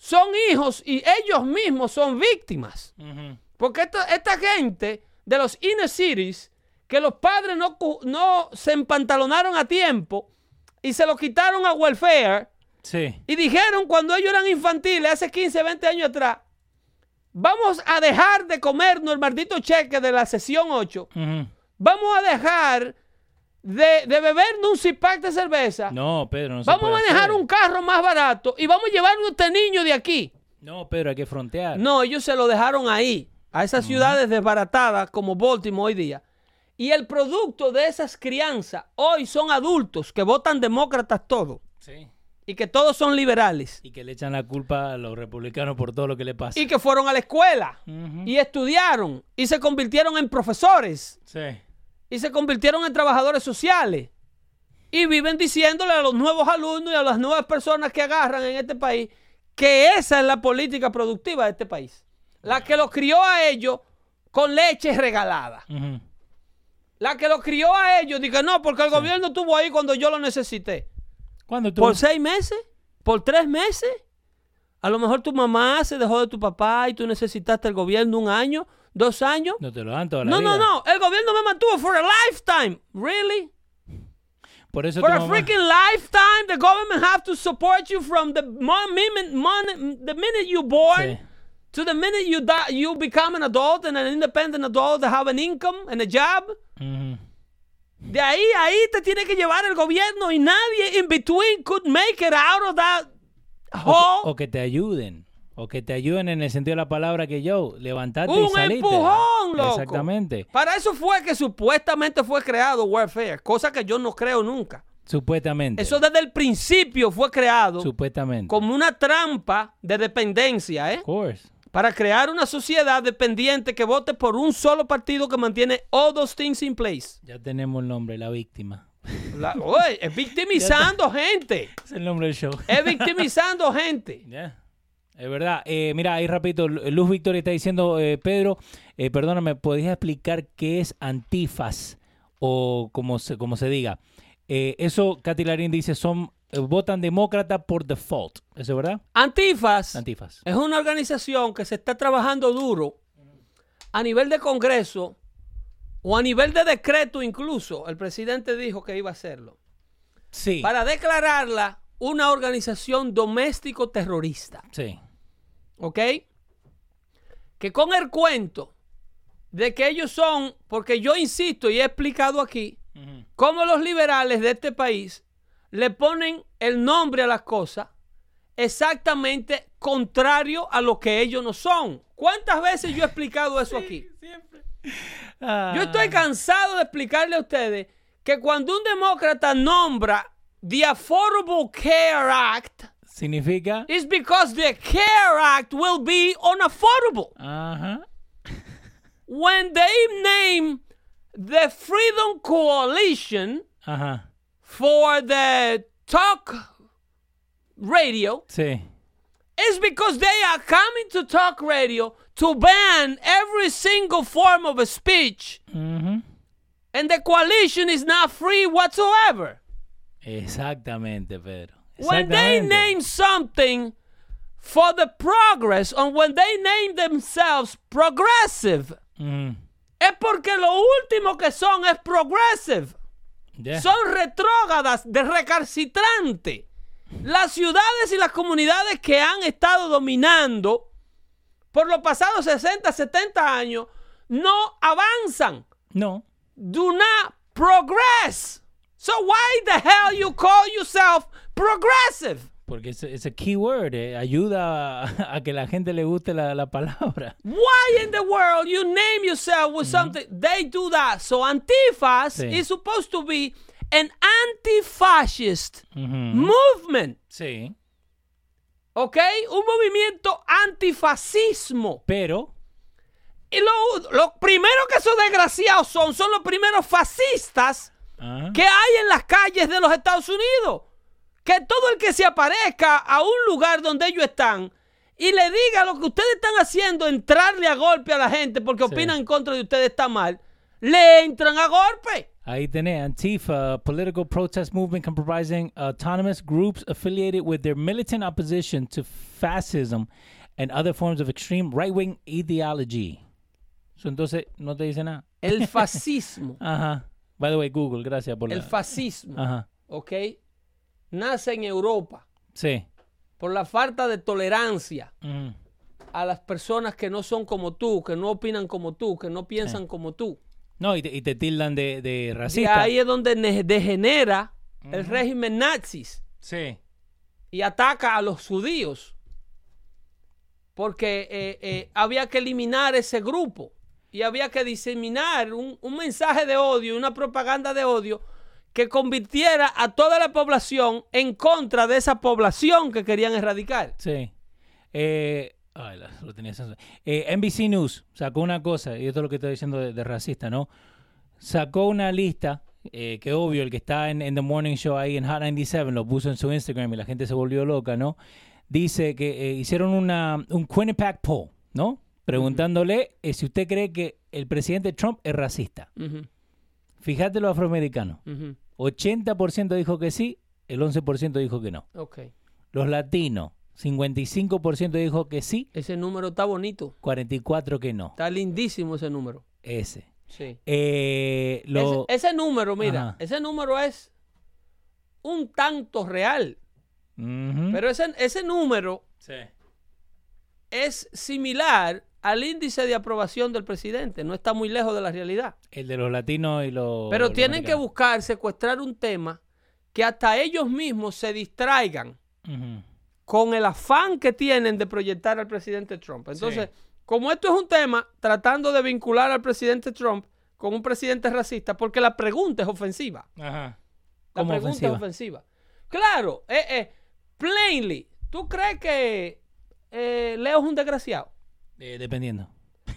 son hijos y ellos mismos son víctimas. Porque esta, esta gente de los inner cities, que los padres no, no se empantalonaron a tiempo y se lo quitaron a welfare, Sí. y dijeron cuando ellos eran infantiles, hace 15, 20 años atrás, vamos a dejar de comernos el maldito cheque de la sesión 8, Ujú. vamos a dejar de, de bebernos un cipac de cerveza, No, Pedro, no se vamos a manejar hacer. un carro más barato y vamos a llevarnos a este niño de aquí. No, Pedro, hay que frontear. No, ellos se lo dejaron ahí, a esas ciudades desbaratadas como Baltimore hoy día. Y el producto de esas crianzas hoy son adultos que votan demócratas todos Sí. y que todos son liberales Y que le echan la culpa a los republicanos por todo lo que le pasa. y que fueron a la escuela y estudiaron y se convirtieron en profesores Sí. Y se convirtieron en trabajadores sociales y viven diciéndole a los nuevos alumnos y a las nuevas personas que agarran en este país que esa es la política productiva de este país. La que los crió a ellos con leche regalada. La que los crió a ellos, dije, no, porque el gobierno estuvo ahí cuando yo lo necesité. ¿Cuándo tú? ¿Por seis meses? ¿Por tres meses? A lo mejor tu mamá se dejó de tu papá y tú necesitaste el gobierno un año, dos años. No te lo dan toda la No, vida. no, no. El gobierno me mantuvo for a lifetime. Really? Por eso For a mamá- freaking lifetime, the government have to support you from the mo- minute, mon- the minute you born Sí. to the minute you die, you become an adult and an independent adult that have an income and a job. Ujú. De ahí, ahí te tiene que llevar el gobierno y nadie in between could make it out of that O que te ayuden. O que te ayuden en el sentido de la palabra que yo. Levantate y Un salite. empujón, loco. Exactamente. Para eso fue que supuestamente fue creado welfare, cosa que yo no creo nunca. Supuestamente. Eso desde el principio fue creado Supuestamente. como una trampa de dependencia, ¿eh? Of course. Para crear una sociedad dependiente que vote por un solo partido que mantiene all those things in place. Ya tenemos el nombre, la víctima. La- oye, es victimizando gente. Es el nombre del show. Es victimizando gente. Es verdad. Eh, mira, ahí rapidito, Luz Victoria está diciendo, eh, Pedro, eh, perdóname, ¿podrías explicar qué es antifas? O como se, como se diga. Eh, eso, Katy Larín dice, son votan demócrata por default. ¿Eso es verdad? Antifas Antifas. es una organización que se está trabajando duro a nivel de Congreso o a nivel de decreto incluso. El presidente dijo que iba a hacerlo. Sí. Para declararla una organización doméstico terrorista. Sí. ¿Ok? Que con el cuento de que ellos son, porque yo insisto y he explicado aquí, cómo los liberales de este país le ponen el nombre a las cosas exactamente contrario a lo que ellos no son. ¿Cuántas veces yo he explicado eso aquí? Ah, Yo estoy cansado de explicarle a ustedes que cuando un demócrata nombra the Affordable Care Act, Significa. it's because the Care Act will be unaffordable. Ajá. When they name the Freedom Coalition Ajá. for the talk radio, Sí. It's because they are coming to talk radio to ban every single form of a speech Ujú. And the coalition is not free whatsoever. Exactamente, Pedro. When they name something for the progress, or when they name themselves progressive, Mm, es porque lo último que son es progressive. yeah. Son retrógradas, de recalcitrante. Las ciudades y las comunidades que han estado dominando por los pasados 60, 70 años no avanzan. no. Do not progress. So why the hell you call yourself progressive? Porque es, a keyword, eh, ayuda a, a que la gente le guste la, la palabra. Why in the world you name yourself with something? They do that. So Antifas Sí. is supposed to be an anti-fascist movement. Sí, ¿Ok? Un movimiento antifascismo. pero Y lo, lo primero que esos desgraciados son, son los primeros fascistas ajá, que hay en las calles de los Estados Unidos. Que todo el que se aparezca a un lugar donde ellos están y le diga lo que ustedes están haciendo, entrarle a golpe a la gente porque Sí. opinan en contra de ustedes está mal, le entran a golpe. Ahí tenés Antifa, a political protest movement comprising autonomous groups affiliated with their militant opposition to fascism and other forms of extreme right-wing ideology. So, entonces, no te dice nada. El fascismo. Ajá. By the way, Google, gracias por la... el fascismo. Ajá. ¿Ok? Nace en Europa Sí. por la falta de tolerancia Ujú. a las personas que no son como tú, que no opinan como tú, que no piensan como tú. No, y te, y te tildan de, de Y racista. ahí es donde ne- degenera el régimen nazis Sí. y ataca a los judíos. Porque eh, eh, había que eliminar ese grupo y había que diseminar un, un mensaje de odio, una propaganda de odio que convirtiera a toda la población en contra de esa población que querían erradicar. Sí. Eh, ay, lo tenía censurado. Eh, NBC News sacó una cosa, y esto es lo que estoy diciendo de, de racista, ¿no? Sacó una lista, eh, que obvio, el que está en, en The Morning Show ahí en Hot 97 lo puso en su Instagram y la gente se volvió loca, ¿no? Dice que eh, hicieron una, un Quinnipiac poll, ¿no? Preguntándole si usted cree que el presidente Trump es racista. Fíjate los afroamericanos. ujú. 80% dijo que sí, el 11% dijo que no. Los latinos, 55% dijo que sí, Ese número está bonito. 44 que no. Está lindísimo ese número. Ese. Sí. Eh, lo, Ese, ese número, mira, Ajá. ese número es un tanto real. Pero ese, ese número Sí. es similar al índice de aprobación del presidente. No está muy lejos de la realidad. El de los latinos y los. Pero los tienen que buscar secuestrar un tema que hasta ellos mismos se distraigan Ujú. Con el afán que tienen de proyectar al presidente Trump. Entonces, Sí. como esto es un tema, tratando de vincular al presidente Trump con un presidente racista, porque la pregunta es ofensiva. Ajá. La ¿Cómo pregunta ofensiva? es ofensiva. Claro, eh, eh, plainly, ¿tú crees que eh, Leo es un desgraciado? Eh, dependiendo.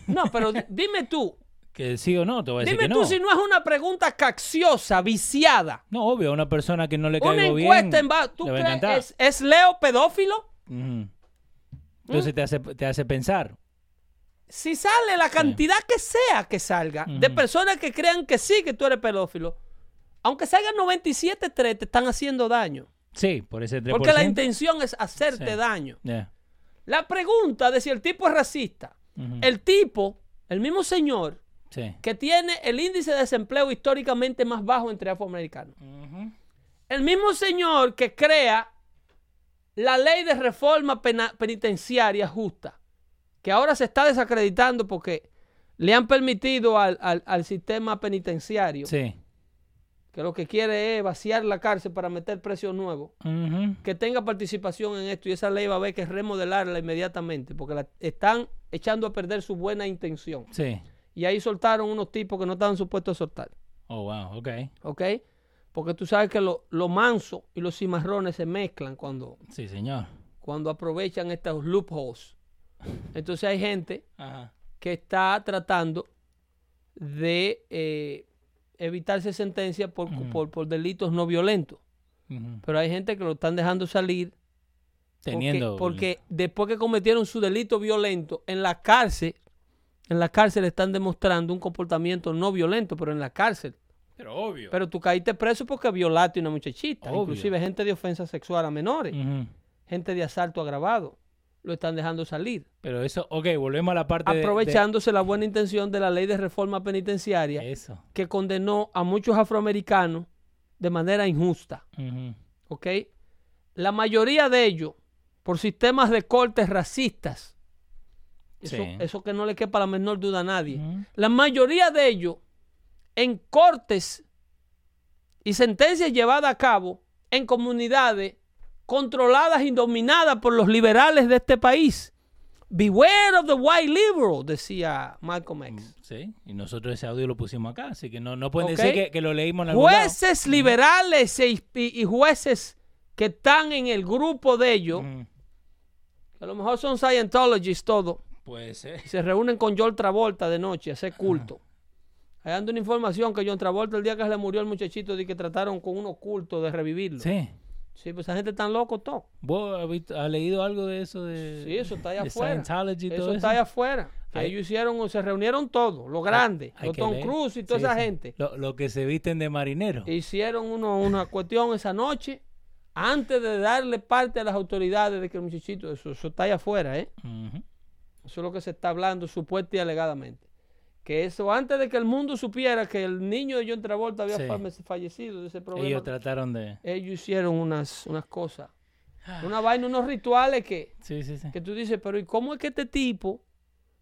No, pero di- dime tú, Que sí o no, te voy a decir dime que tú si no es una pregunta cacciosa, viciada. No, obvio, una persona que no le Una caigo bien. encuesta en va- ¿Tú le va a crees es, es Leo pedófilo? Ujú. Entonces ¿Mm? te, hace, te hace pensar. Si sale la cantidad que sea que salga de personas que crean que sí, que tú eres pedófilo, aunque salgan 97 3, te están haciendo daño. Sí, por ese 3%. Porque la intención es hacerte Sí. daño. Yeah. La pregunta de si el tipo es racista, el tipo, el mismo señor, Sí. que tiene el índice de desempleo históricamente más bajo entre afroamericanos. El mismo señor que crea la ley de reforma penitenciaria justa, que ahora se está desacreditando porque le han permitido al, al- al sistema penitenciario, Sí. que lo que quiere es vaciar la cárcel para meter precios nuevos, que tenga participación en esto y esa ley va a haber que remodelarla inmediatamente porque la están echando a perder su buena intención. Sí. Y ahí soltaron unos tipos que no estaban supuestos a soltar. Oh, wow, ok. ¿Ok? Porque tú sabes que lo, lo manso y los cimarrones se mezclan cuando, Sí, señor. cuando aprovechan estos loopholes. Entonces hay gente Ajá. que está tratando de eh, evitarse sentencia por, por, por delitos no violentos. Pero hay gente que lo están dejando salir porque- Teniendo. porque, después que cometieron su delito violento en la cárcel, en la cárcel están demostrando un comportamiento no violento, pero en la cárcel Pero obvio. Pero tú caíste preso porque violaste a una muchachita. Obvio. Inclusive gente de ofensa sexual a menores. Gente de asalto agravado. Lo están dejando salir. Pero eso, ok, volvemos a la parte de- de... aprovechándose la buena intención de la ley de reforma penitenciaria Eso. que condenó a muchos afroamericanos de manera injusta. ¿ok? La mayoría de ellos por sistemas de cortes racistas. Eso, Sí. eso que no le quepa la menor duda a nadie. La mayoría de ellos en cortes y sentencias llevadas a cabo en comunidades controladas y dominadas por los liberales de este país. Beware of the white liberal, decía Malcolm X. Sí, y nosotros ese audio lo pusimos acá, así que no, no pueden decir que, que lo leímos en algún lado. Jueces liberales e- y, jueces que están en el grupo de ellos, que a lo mejor son Scientologists todo, Puede ser. y se reúnen con John Travolta de noche a hacer culto. Hay dando una información que John Travolta el día que se le murió el muchachito de que trataron con unos cultos de revivirlo. Sí, Sí. pues esa gente tan loco todo. ¿Vos has, visto- has leído algo de eso? De, Sí, eso está allá de afuera. Scientology y todo Eso eso? está allá afuera. Que Hay- ellos hicieron, se reunieron todos, los grandes, Hay los Tom. Cruise y toda Sí, esa sí. gente. Lo, lo que se visten de marinero. Hicieron uno- una cuestión esa noche antes de darle parte a las autoridades de que el muchachito, eso, eso está allá afuera, ¿eh? Eso es lo que se está hablando supuesta y alegadamente. Que eso antes de que el mundo supiera que el niño de John Travolta había Sí. fallecido de ese problema, Ellos trataron de... ellos hicieron unas, unas cosas. Una vaina, unos rituales que, Sí, sí, sí. que tú dices, pero ¿y cómo es que este tipo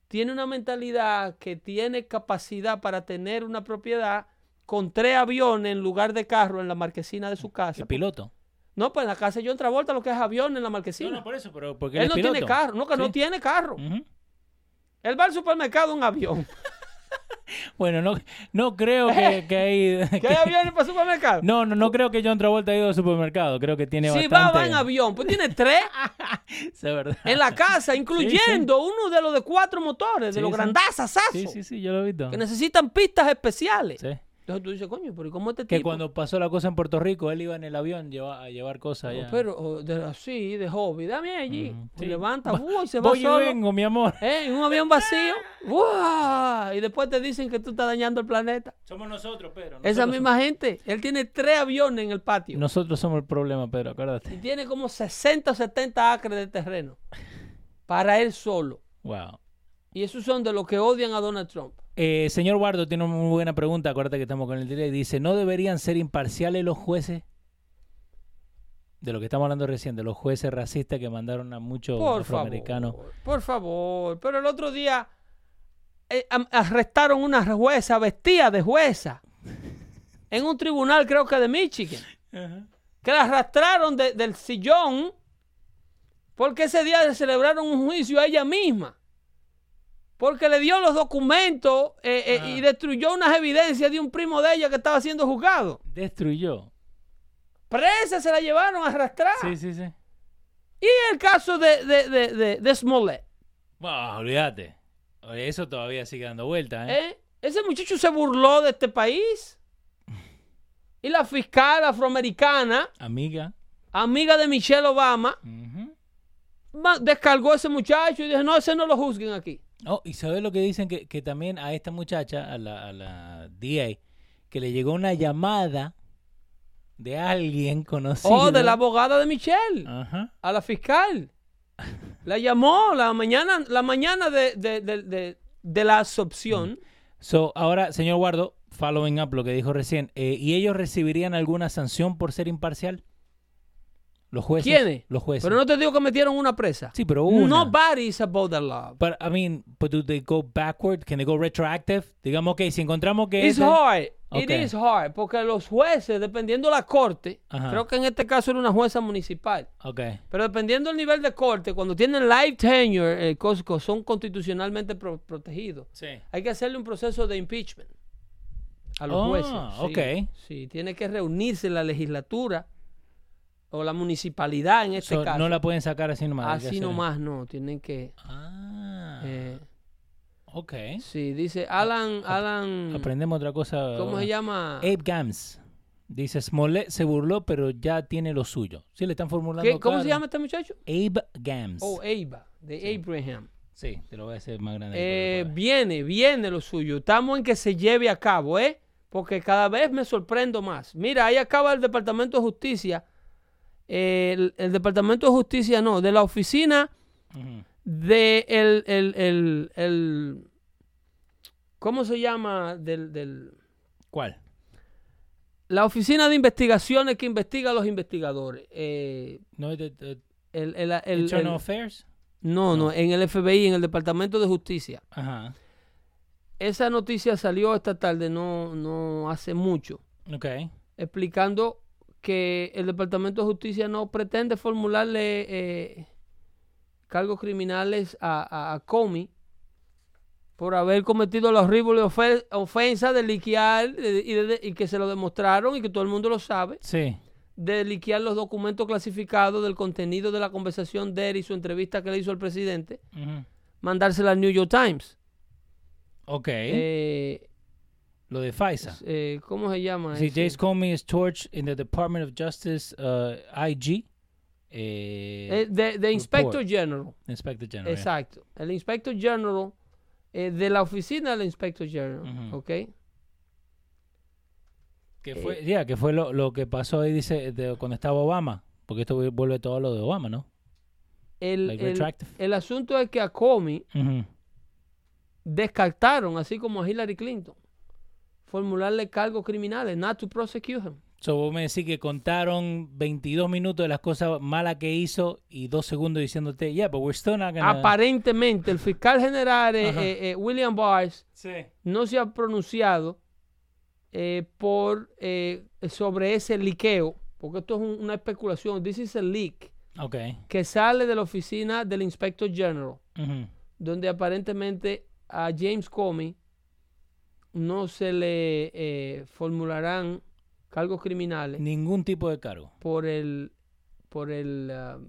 tiene una mentalidad que tiene capacidad para tener una propiedad con tres aviones en lugar de carro en la marquesina de su casa? El piloto. No, pues en la casa de John Travolta lo que es avión en la marquesina. No, no, por eso, pero porque él es no piloto. tiene carro, no, que no tiene carro. Él va al supermercado en avión. Bueno, no, no creo que, que hay... ¿Qué hay aviones para el supermercado? No, no, no creo que John Travolta haya ido al supermercado. Creo que tiene va, bastante... va en avión, pues tiene tres Es verdad. en la casa, incluyendo uno de los de cuatro motores, de Sí, los sí. grandazas Sí, sí, sí, yo lo he visto. que necesitan pistas especiales. Sí. Entonces tú dices, coño, pero ¿y cómo este Que tipo? cuando pasó la cosa en Puerto Rico, él iba en el avión lleva- a llevar cosas allá. Pero de, así, de hobby, dame allí. Se sí. levanta, Va- uy, se va Voy y solo. vengo, mi amor. ¿eh? En un avión vacío. Y después te dicen que tú estás dañando el planeta. Somos nosotros, Pedro. Esa misma gente, él tiene tres aviones en el patio. Nosotros somos el problema, Pedro, acuérdate. Y tiene como 60 o 70 acres de terreno para él solo. Wow. Y esos son de los que odian a Donald Trump. Eh, señor Guardo tiene una muy buena pregunta. Acuérdate que estamos con el delay. Dice: ¿No deberían ser imparciales los jueces? De lo que estamos hablando recién, de los jueces racistas que mandaron a muchos Por afroamericanos. favor, por favor. Pero el otro día eh, arrestaron una jueza vestida de jueza en un tribunal, creo que de Michigan, que la arrastraron de- del sillón porque ese día le celebraron un juicio a ella misma. Porque le dio los documentos eh, eh, y Ah. destruyó unas evidencias de un primo de ella que estaba siendo juzgado. Destruyó. Presa se la llevaron a arrastrar. Sí, sí, sí. Y el caso de, de, de, de, de Smollett. Bueno, olvídate. Eso todavía sigue dando vueltas, ¿eh? ¿eh? Ese muchacho se burló de este país. Y la fiscal afroamericana, Amiga. amiga de Michelle Obama, descargó a ese muchacho y dijo, no, ese no lo juzguen aquí. Oh, y sabes lo que dicen que, que también a esta muchacha, a la, a la DA, que le llegó una llamada de alguien conocido. Oh, de la abogada de Michelle, Ajá. a la fiscal. La llamó la mañana, la mañana de, de, de, de- de la absorción. So, ahora, señor Guardo, following up lo que dijo recién, eh, ¿y ellos recibirían alguna sanción por ser imparcial? ¿Los jueces? ¿Quiénes? Los jueces. Pero no te digo que metieron una presa. Sí, pero una. Nobody is above the law. But, I mean, but do they go backward? Can they go retroactive? Digamos que si encontramos que... It's ese- hard. It Okay. is hard. Porque los jueces, dependiendo de la corte, Ajá. creo que en este caso era una jueza municipal. Ok. Pero dependiendo del nivel de corte, cuando tienen life tenure, eh, cos- cos- son constitucionalmente pro- protegidos. Sí. Hay que hacerle un proceso de impeachment a los Ah, jueces. Sí, ok. Sí, tiene que reunirse la legislatura o la municipalidad en este So, caso. no la pueden sacar así nomás. Así nomás no, tienen que... Ah, eh, ok. sí, dice Alan, Alan, Aprendemos otra cosa. ¿cómo se llama? Abe Gams. Dice, Smollett se burló, pero ya tiene lo suyo. Sí, le están formulando ¿Qué- ¿Cómo se llama este muchacho? Abe Gams. Oh, Ava, de Abraham. Sí, te lo voy a hacer más grande. Eh, viene, viene lo suyo. Estamos en que se lleve a cabo, ¿eh? porque cada vez me sorprendo más. Mira, ahí acaba el Departamento de Justicia. El, el Departamento de Justicia, no, de la oficina de el, el, el, el- ¿cómo se llama? Del, del, ¿Cuál? la oficina de investigaciones que investiga a los investigadores. Eh, ¿No de, de el, el- el- Affairs? no, no, en el FBI, en el Departamento de Justicia. Ajá. Esa noticia salió esta tarde, no, no hace mucho, Ok. explicando que el Departamento de Justicia no pretende formularle eh, cargos criminales a, a, a Comey por haber cometido la horrible ofe- ofensa de liquear y, de- y que se lo demostraron y que todo el mundo lo sabe, Sí. de liquear los documentos clasificados del contenido de la conversación de él y su entrevista que le hizo al presidente, Ujú. mandársela al New York Times. Ok. Eh, Lo de FISA. eh, ¿Cómo se llama? Sí? Jace Comey is torched in the Department of Justice uh, IG. Eh, Eh, de, de Inspector. General. Inspector General. yeah. Exacto. El Inspector General eh, de la oficina del Inspector General. Ujú. ¿Ok? Que fue, ya, que fue lo, lo que pasó ahí, dice, de cuando estaba Obama. Porque esto vuelve todo a lo de Obama, ¿no? El, Like el- el asunto es que a Comey descartaron, así como a Hillary Clinton, formularle cargos criminales, not to prosecute him. So, vos me decís que contaron 22 minutos de las cosas malas que hizo y dos segundos diciéndote, yeah, but we're still not gonna... Aparentemente, el fiscal general eh, eh, eh, William Barr Sí. no se ha pronunciado eh, por eh, sobre ese liqueo, porque esto es un- una especulación. This is a leak que sale de la oficina del Inspector General, donde aparentemente a James Comey no se le eh, formularán cargos criminales Ningún tipo de cargo. por el por el ah,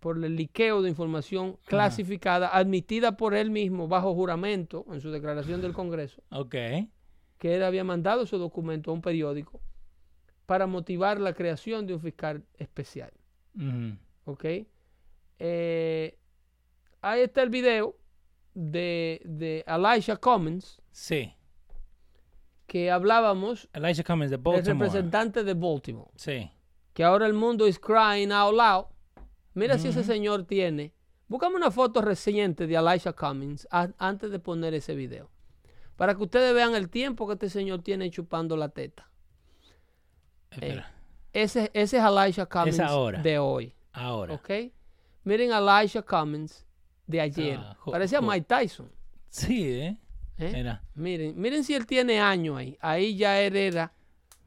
por el liqueo de información clasificada admitida por él mismo bajo juramento en su declaración del Congreso Ok. que él había mandado ese documento a un periódico para motivar la creación de un fiscal especial. Ujú. ¿Ok? Eh, ahí está el video de, de Elijah Cummings, Sí. que hablábamos Elijah Cummings de Baltimore. representante de Baltimore, Sí. que ahora el mundo is crying out loud. Mira si ese señor tiene. Búscame una foto reciente de Elijah Cummings a- antes de poner ese video. Para que ustedes vean el tiempo que este señor tiene chupando la teta. Espera. Ese, ese es Elijah Cummings ahora. de hoy. Ahora. ¿Ok? Miren a Elijah Cummings de ayer. Ah, Parecía Mike Tyson. Sí, ¿eh? ¿Eh? Miren, miren si él tiene años ahí. Ahí ya era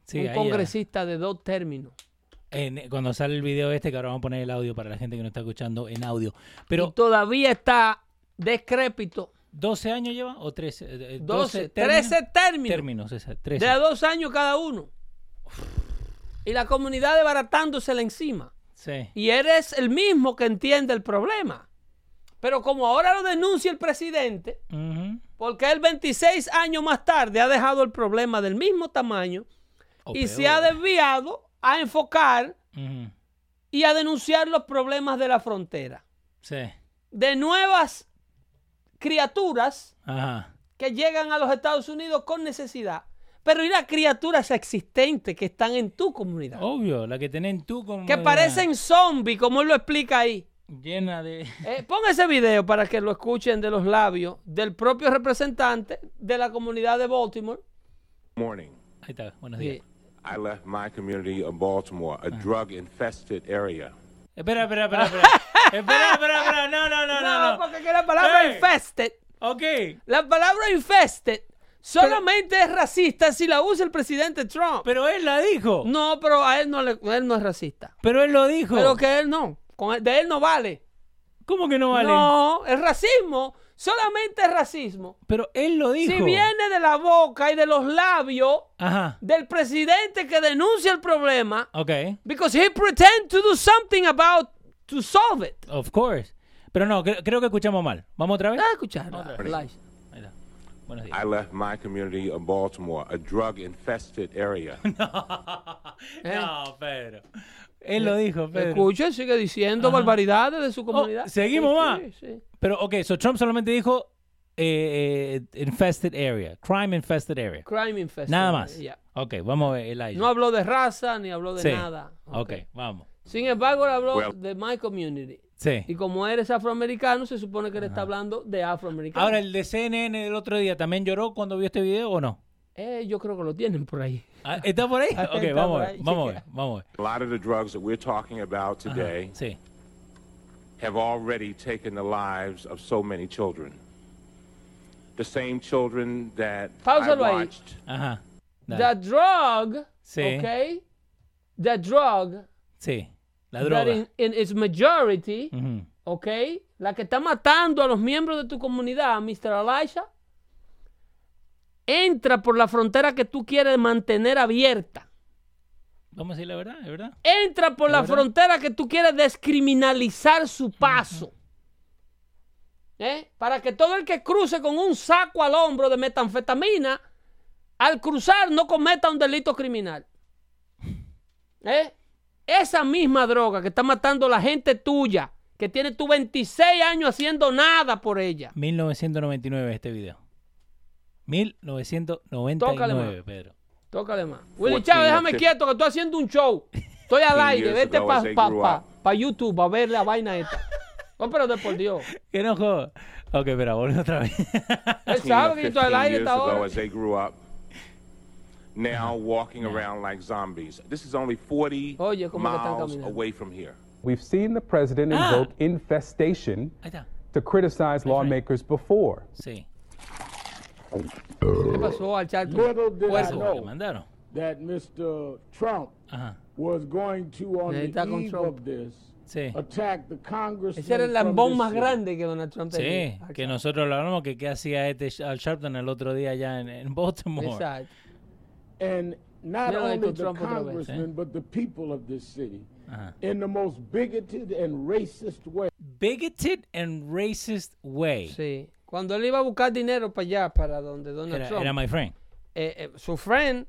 Sí, un congresista de dos términos. En- cuando sale el video este, que ahora vamos a poner el audio para la gente que no está escuchando en audio. Pero, y todavía está decrépito. ¿12 años lleva o 13? Eh, 12, términos? 13 términos. Términos, esa, 13. De a dos años cada uno. Y la comunidad desbaratándosela encima. Sí. Y eres el mismo que entiende el problema. Pero como ahora lo denuncia el presidente, Ujú. Porque él 26 años más tarde ha dejado el problema del mismo tamaño O y se ha desviado a enfocar y a denunciar los problemas de la frontera. Sí. De nuevas criaturas Ajá. que llegan a los Estados Unidos con necesidad. Pero y las criaturas existentes que están en tu comunidad. Obvio, la que tenés tú como... que parecen zombies, como él lo explica ahí. Llena de... Eh, pon ese video para que lo escuchen de los labios del propio representante de la comunidad de Baltimore. morning. Ahí está, buenos días. I left my community of Baltimore, a drug infested area. Espera, espera, espera, espera. espera, espera, espera. No, no, no, no, no. porque que la palabra Ey. infested, Ok. la palabra infested solamente es racista si la usa el presidente Trump. Pero él la dijo. no, pero a él no, le, él no es racista. Pero él lo dijo. Pero que él no, con de él no vale. ¿Cómo que no vale? No, el racismo solamente es racismo. Pero él lo dijo. Si viene de la boca y de los labios Ajá. del presidente que denuncia el problema, Ok. because he pretend to do something about to solve it. Of course. Pero no, cre- creo que escuchamos mal. ¿Vamos otra vez? Ah, escuchar. Buenos días. I left my community of Baltimore, a drug infested area. No, Pedro. Él lo dijo, Pedro. Escucha, sigue diciendo barbaridades de su comunidad. Oh, ¿seguimos Sí, más? sí, sí. Pero, ok, so Trump solamente dijo eh, eh, infested area. Crime infested area. Crime infested. Nada más. Yeah. Ok, vamos a ver, Elijah. No habló de raza ni habló de Sí. nada. ok, vamos. Sin embargo, él habló Well- de my community. Sí. Y como eres afroamericano, se supone que él está hablando de afroamericanos. Ahora, el de CNN del otro día, ¿también lloró cuando vio este video o no? Eh, yo creo que lo tienen por ahí. Ah, ¿Está por ahí? Está Ok, vamos a ver, vamos a ver, chequea. vamos a ver. A lot of the drugs that we're talking about today Sí. have already taken the lives of so many children. The same children that I Páusalo ahí. watched Ajá. Dale. The drug, Sí. okay? The drug Sí. La that droga. in, in its majority, Ujú. okay? La que está matando a los miembros de tu comunidad, Mr. Elisha, entra por la frontera que tú quieres mantener abierta. Vamos a decir la verdad, ¿es verdad? Entra por la frontera que tú quieres descriminalizar su paso. ¿Eh? Para que todo el que cruce con un saco al hombro de metanfetamina, al cruzar no cometa un delito criminal. ¿Eh? Esa misma droga que está matando a la gente tuya, que tiene tu 26 años haciendo nada por ella. 1999 este video. 1999, Tócale más. Pedro. Tócale más. Willy 14 Chávez, déjame quieto que estoy haciendo un show. Estoy al 15 aire. Vete para pa, pa- pa YouTube a ver la vaina esta. No, pero de por Dios. Que no joda. Ok, espera, volvemos otra vez. Él 10 sabe que estoy al 15 aire esta hora. as they grew up, now walking around like zombies. This is only 40 Oye, cómo que están miles away from here. We've seen the president Ah. invoke infestation to criticize lawmakers before. Sí. ¿Qué pasó al le know mandaron. that Mr. Trump Ajá. was going to, on Ahí está the eve Trump. of this, Sí. attack the congressman Ese era el lambón más grande que Donald Trump Sí, tenía. Al que nosotros lo hablamos que qué hacía este Al Sharpton el otro día allá en, en Baltimore. Exacto. And not Mira, only the Trump congressman, but the people of this city, Ajá. in the most bigoted and racist way. Bigoted and racist way. Sí. Cuando él iba a buscar dinero para allá, para donde Donald Era, Trump, era my friend. eh, eh, su friend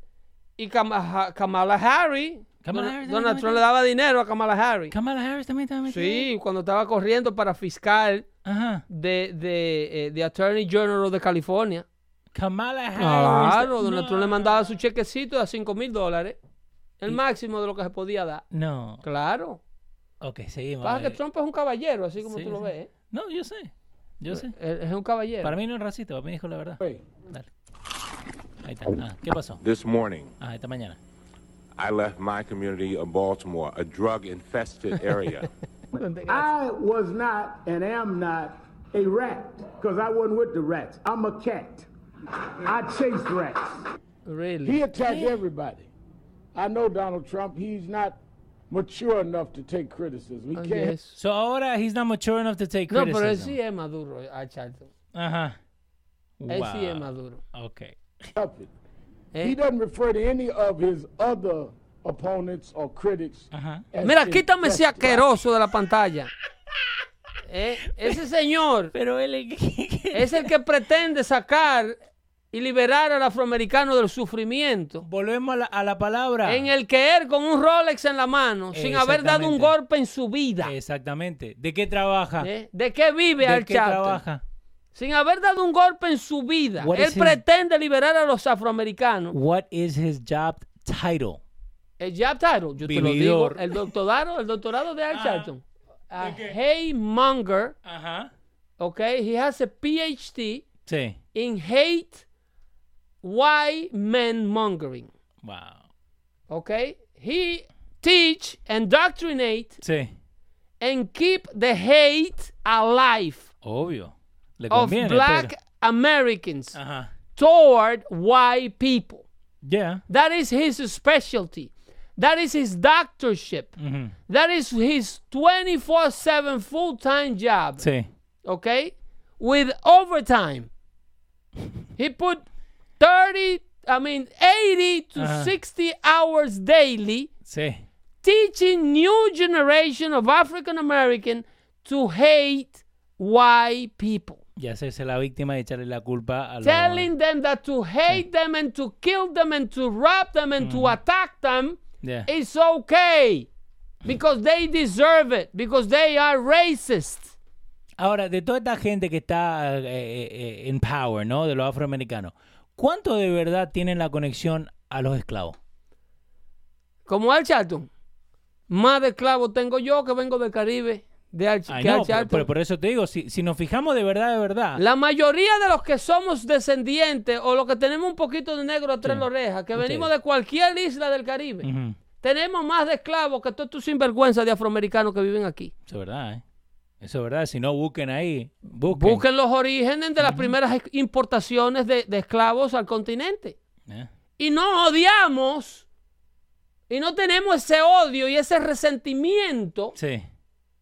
y Kama- Kamala Harris, Kamala Harris Donald también Trump le daba dinero a Kamala Harris. Kamala Harris también estaba. Sí, cuando estaba corriendo para fiscal Ajá. de, de, eh, de Attorney General de California. Kamala Harris. Claro, Donald no. Trump le mandaba su chequecito de 5 mil dólares. El máximo de lo que se podía dar. No. Claro. Ok, seguimos. Pasa que Trump es un caballero, así como sí, tú lo ves. ¿eh? No, yo sé. Yo sé. Es un caballero. Para mí no es racista, para mí dijo la verdad. Way. Dale. Ahí está. Ah, ¿Qué pasó? This morning, Ah, esta mañana. I left my community of Baltimore, a drug infested area. I was not and am not a rat because I wasn't with the rats. I'm a cat. I chase rats. Really. He attacked everybody. I know Donald Trump. He's not mature enough to take criticism. He Oh, can't yes. So ahora he's not mature enough to take No, criticism. pero él sí es maduro, a Charlton. Ajá. Él sí es maduro. Ok. help it. ¿eh? He doesn't refer to any of his other opponents or critics. Ajá. Mira, quítame ese asqueroso de la pantalla. ¿Eh? Ese señor Pero él es el que pretende sacar y liberar al afroamericano del sufrimiento. Volvemos a la, a la palabra. En el que él con un Rolex en la mano, sin haber dado un golpe en su vida. Exactamente. ¿De qué trabaja? ¿eh? ¿De qué vive ¿De Al qué trabaja? Sin haber dado un golpe en su vida. What Él his- pretende liberar a los afroamericanos. What is his job title? El job title, yo te lo digo, el doctorado, el doctorado de Al Ah. Charlton. A haymonger, Ajá. okay? He has a PhD Sí. in hate white men mongering, Wow. okay? He teach, and indoctrinate, Sí. and keep the hate alive Obvio. Le of conviene. black pero- Americans Ajá. toward white people. Yeah. That is his specialty. That is his doctorship. Ujú. That is his 24 7 full time job. Sí. Okay? With overtime. He put 30, I mean, 80 to Uh-huh. 60 hours daily Sí. teaching new generation of African American to hate white people. Y hacerse la víctima y echarle la culpa a los... Telling them that to hate them and to kill them and to rob them and to attack them Yeah. it's okay because they deserve it because they are racist. Ahora, de toda esta gente que está eh, eh, en power, ¿no? De los afroamericanos, ¿cuánto de verdad tienen la conexión a los esclavos? Como Al Charlton. Más de esclavos tengo yo que vengo del Caribe. De Al, Ay, que Al no, pero, Charlton. pero por eso te digo, si, si nos fijamos de verdad, de verdad. La mayoría de los que somos descendientes o los que tenemos un poquito de negro atrás de la oreja, que Ustedes. venimos de cualquier isla del Caribe, tenemos más de esclavos que todos estos sinvergüenzas de afroamericanos que viven aquí. Es verdad, ¿eh? Eso es verdad. Si no, busquen ahí. Busquen. Busquen los orígenes de las primeras importaciones de, de esclavos al continente. Eh, Y no odiamos y no tenemos ese odio y ese resentimiento Sí.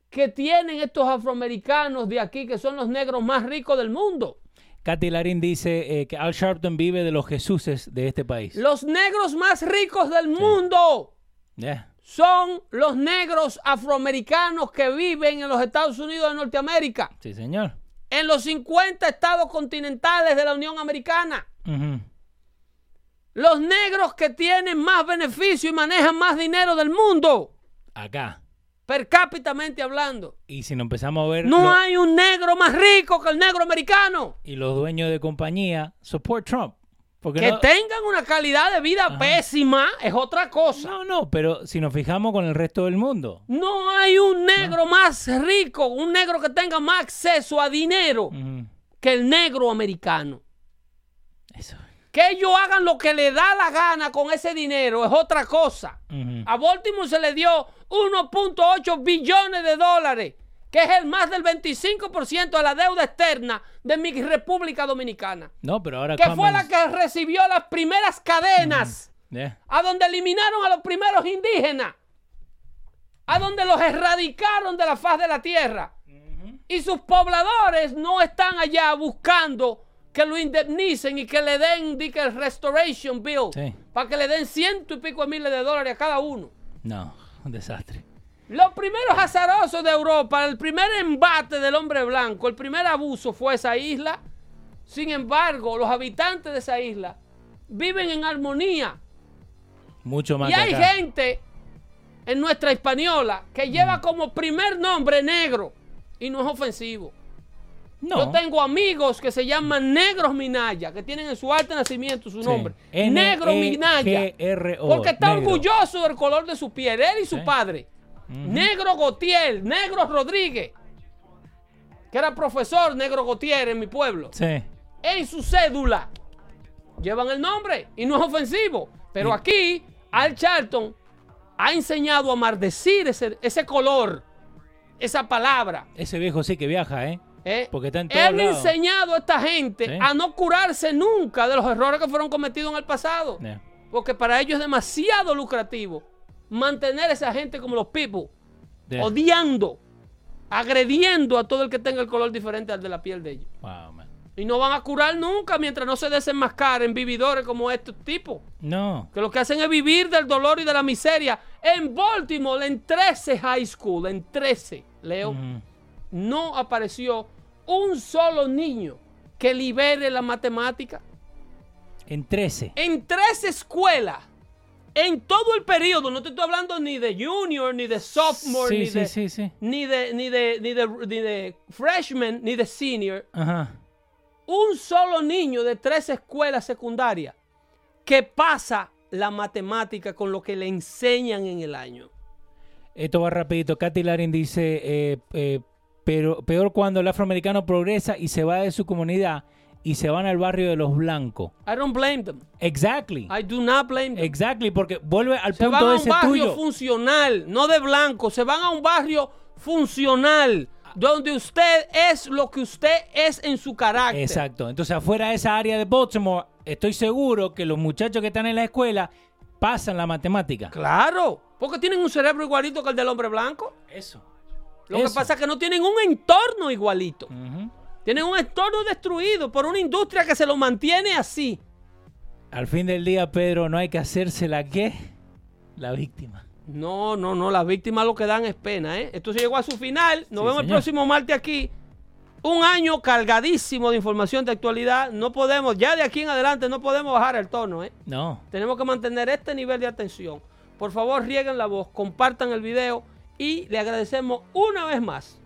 que tienen estos afroamericanos de aquí, que son los negros más ricos del mundo. Katy Larín dice eh, que Al Sharpton vive de los Jesuses de este país. Los negros más ricos del mundo Yeah. Son los negros afroamericanos que viven en los Estados Unidos de Norteamérica, Sí, señor. en los 50 estados continentales de la Unión Americana. Los negros que tienen más beneficio y manejan más dinero del mundo, Acá. per cápitamente hablando. Y si nos empezamos a ver. No lo- hay un negro más rico que el negro americano. Y los dueños de compañía, support Trump. Porque Que no, tengan una calidad de vida pésima es otra cosa. no, no, pero si nos fijamos con el resto del mundo. No hay un negro más rico, un negro que tenga más acceso a dinero que el negro americano. Eso. Que ellos hagan lo que le da la gana con ese dinero es otra cosa. A Baltimore se le dio 1.8 billones de dólares, que es el más del 25% de la deuda externa de mi República Dominicana. No, pero ahora. Que fue la que recibió las primeras cadenas, Yeah. a donde eliminaron a los primeros indígenas, a donde los erradicaron de la faz de la tierra. Y sus pobladores no están allá buscando que lo indemnicen y que le den que el restoration bill Sí. para que le den ciento y pico de miles de dólares a cada uno. No, un desastre. Los primeros azarosos de Europa, el primer embate del hombre blanco, el primer abuso fue esa isla. Sin embargo, los habitantes de esa isla viven en armonía. Mucho más Y que hay acá. gente en nuestra hispaniola que lleva como primer nombre negro y no es ofensivo. No. Yo tengo amigos que se llaman Negros Minaya, que tienen en su arte nacimiento su Sí. nombre. Negro E- Minaya. G-R-O, Porque está negro. orgulloso del color de su piel, él y su Sí. padre. Negro Gotier, Negro Rodríguez, que era profesor Negro Gotier en mi pueblo. Sí. En su cédula llevan el nombre y no es ofensivo. Pero aquí, Al Charlton ha enseñado a maldecir ese, ese color, esa palabra. Ese viejo sí que viaja, ¿eh? ¿eh? Porque está en todos Él ha enseñado a esta gente Sí. a no curarse nunca de los errores que fueron cometidos en el pasado. Yeah. Porque para ellos es demasiado lucrativo mantener a esa gente como los people, Yeah. odiando, agrediendo a todo el que tenga el color diferente al de la piel de ellos. Wow, man. Y no van a curar nunca mientras no se desenmascaren vividores como estos tipos. No. Que lo que hacen es vivir del dolor y de la miseria. En Baltimore, en 13 high school, en 13, Leo, no apareció un solo niño que libere la matemática. En 13. En tres escuelas, en todo el periodo, no te estoy hablando ni de junior, ni de sophomore, Sí, ni, sí, de, sí, sí. ni de ni de ni de ni de freshman, ni de senior. Ajá. Un solo niño de tres escuelas secundarias que pasa la matemática con lo que le enseñan en el año. Esto va rapidito. Katy Larin dice, eh, eh, pero peor cuando el afroamericano progresa y se va de su comunidad y se van al barrio de los blancos. I don't blame them. Exactly. I do not blame them. Exactly, porque vuelve al Se van punto a un barrio tuyo. funcional, no de blanco. Se van a un barrio funcional, donde usted es lo que usted es en su carácter. Exacto. Entonces, afuera de esa área de Baltimore, estoy seguro que los muchachos que están en la escuela pasan la matemática. Claro, porque tienen un cerebro igualito que el del hombre blanco. Eso. Lo que pasa es que no tienen un entorno igualito. Ujú. Tienen un entorno destruido por una industria que se lo mantiene así. Al fin del día, Pedro, no hay que hacerse la que la víctima. No, no, no, las víctimas lo que dan es pena, ¿eh? Esto se llegó a su final. Nos Sí, vemos el próximo martes aquí. Un año cargadísimo de información de actualidad. No podemos, ya de aquí en adelante, no podemos bajar el tono, ¿eh? No. Tenemos que mantener este nivel de atención. Por favor, rieguen la voz, compartan el video y le agradecemos una vez más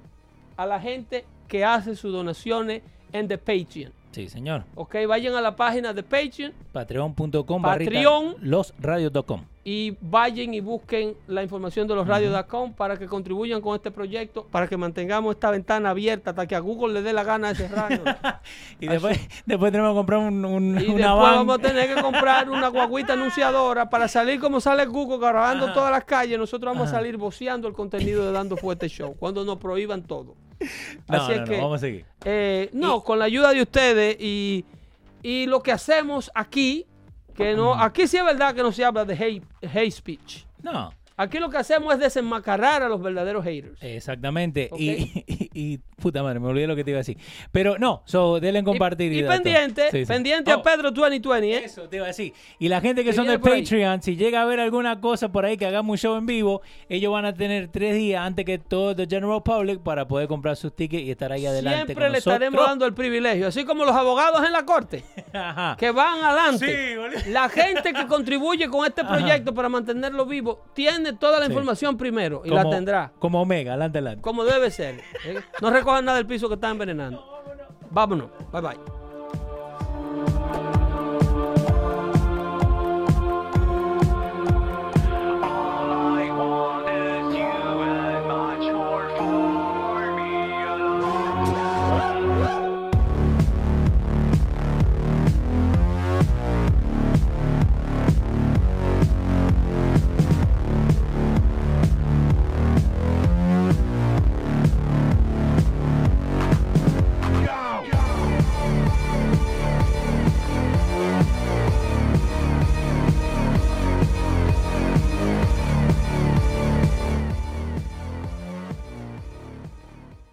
a la gente que hace sus donaciones en The Patreon. Sí, señor. Ok, vayan a la página de Patreon Patreon.com Patreon. losradios.com. y vayan y busquen la información de los radios.com para que contribuyan con este proyecto, para que mantengamos esta ventana abierta hasta que a Google le dé la gana de cerrarnos. Y después, después tenemos que comprar un, un- Y una después van. vamos a tener que comprar una guaguita anunciadora para salir como sale Google grabando todas las calles. Nosotros vamos a salir voceando el contenido de Dando Fuerte Show cuando nos prohíban todo. No, Así no, es no, que, vamos a seguir. eh, no, con la ayuda de ustedes y, y lo que hacemos aquí, que no, aquí sí es verdad que no se habla de hate, hate speech. No, Aquí lo que hacemos es desenmascarar a los verdaderos haters. exactamente. Y, y, y- puta madre, me olvidé lo que te iba a decir. Pero no, so, denle en compartir. y, pendiente, Sí, sí. pendiente Oh, a Pedro 2020, ¿eh? Eso te iba a decir. Y la gente que son de ahí. Patreon, si llega a ver alguna cosa por ahí que hagamos un show en vivo, ellos van a tener tres días antes que todo the general public para poder comprar sus tickets y estar ahí adelante. Siempre con le estaremos dando el privilegio, así como los abogados en la corte, Ajá. que van adelante. Sí, la gente que contribuye con este proyecto para mantenerlo vivo tiene toda la Sí. información primero y la tendrá, Como Omega, adelante, adelante. como debe ser. ¿eh? No recojan nada del piso que está envenenando. Vámonos. Bye bye.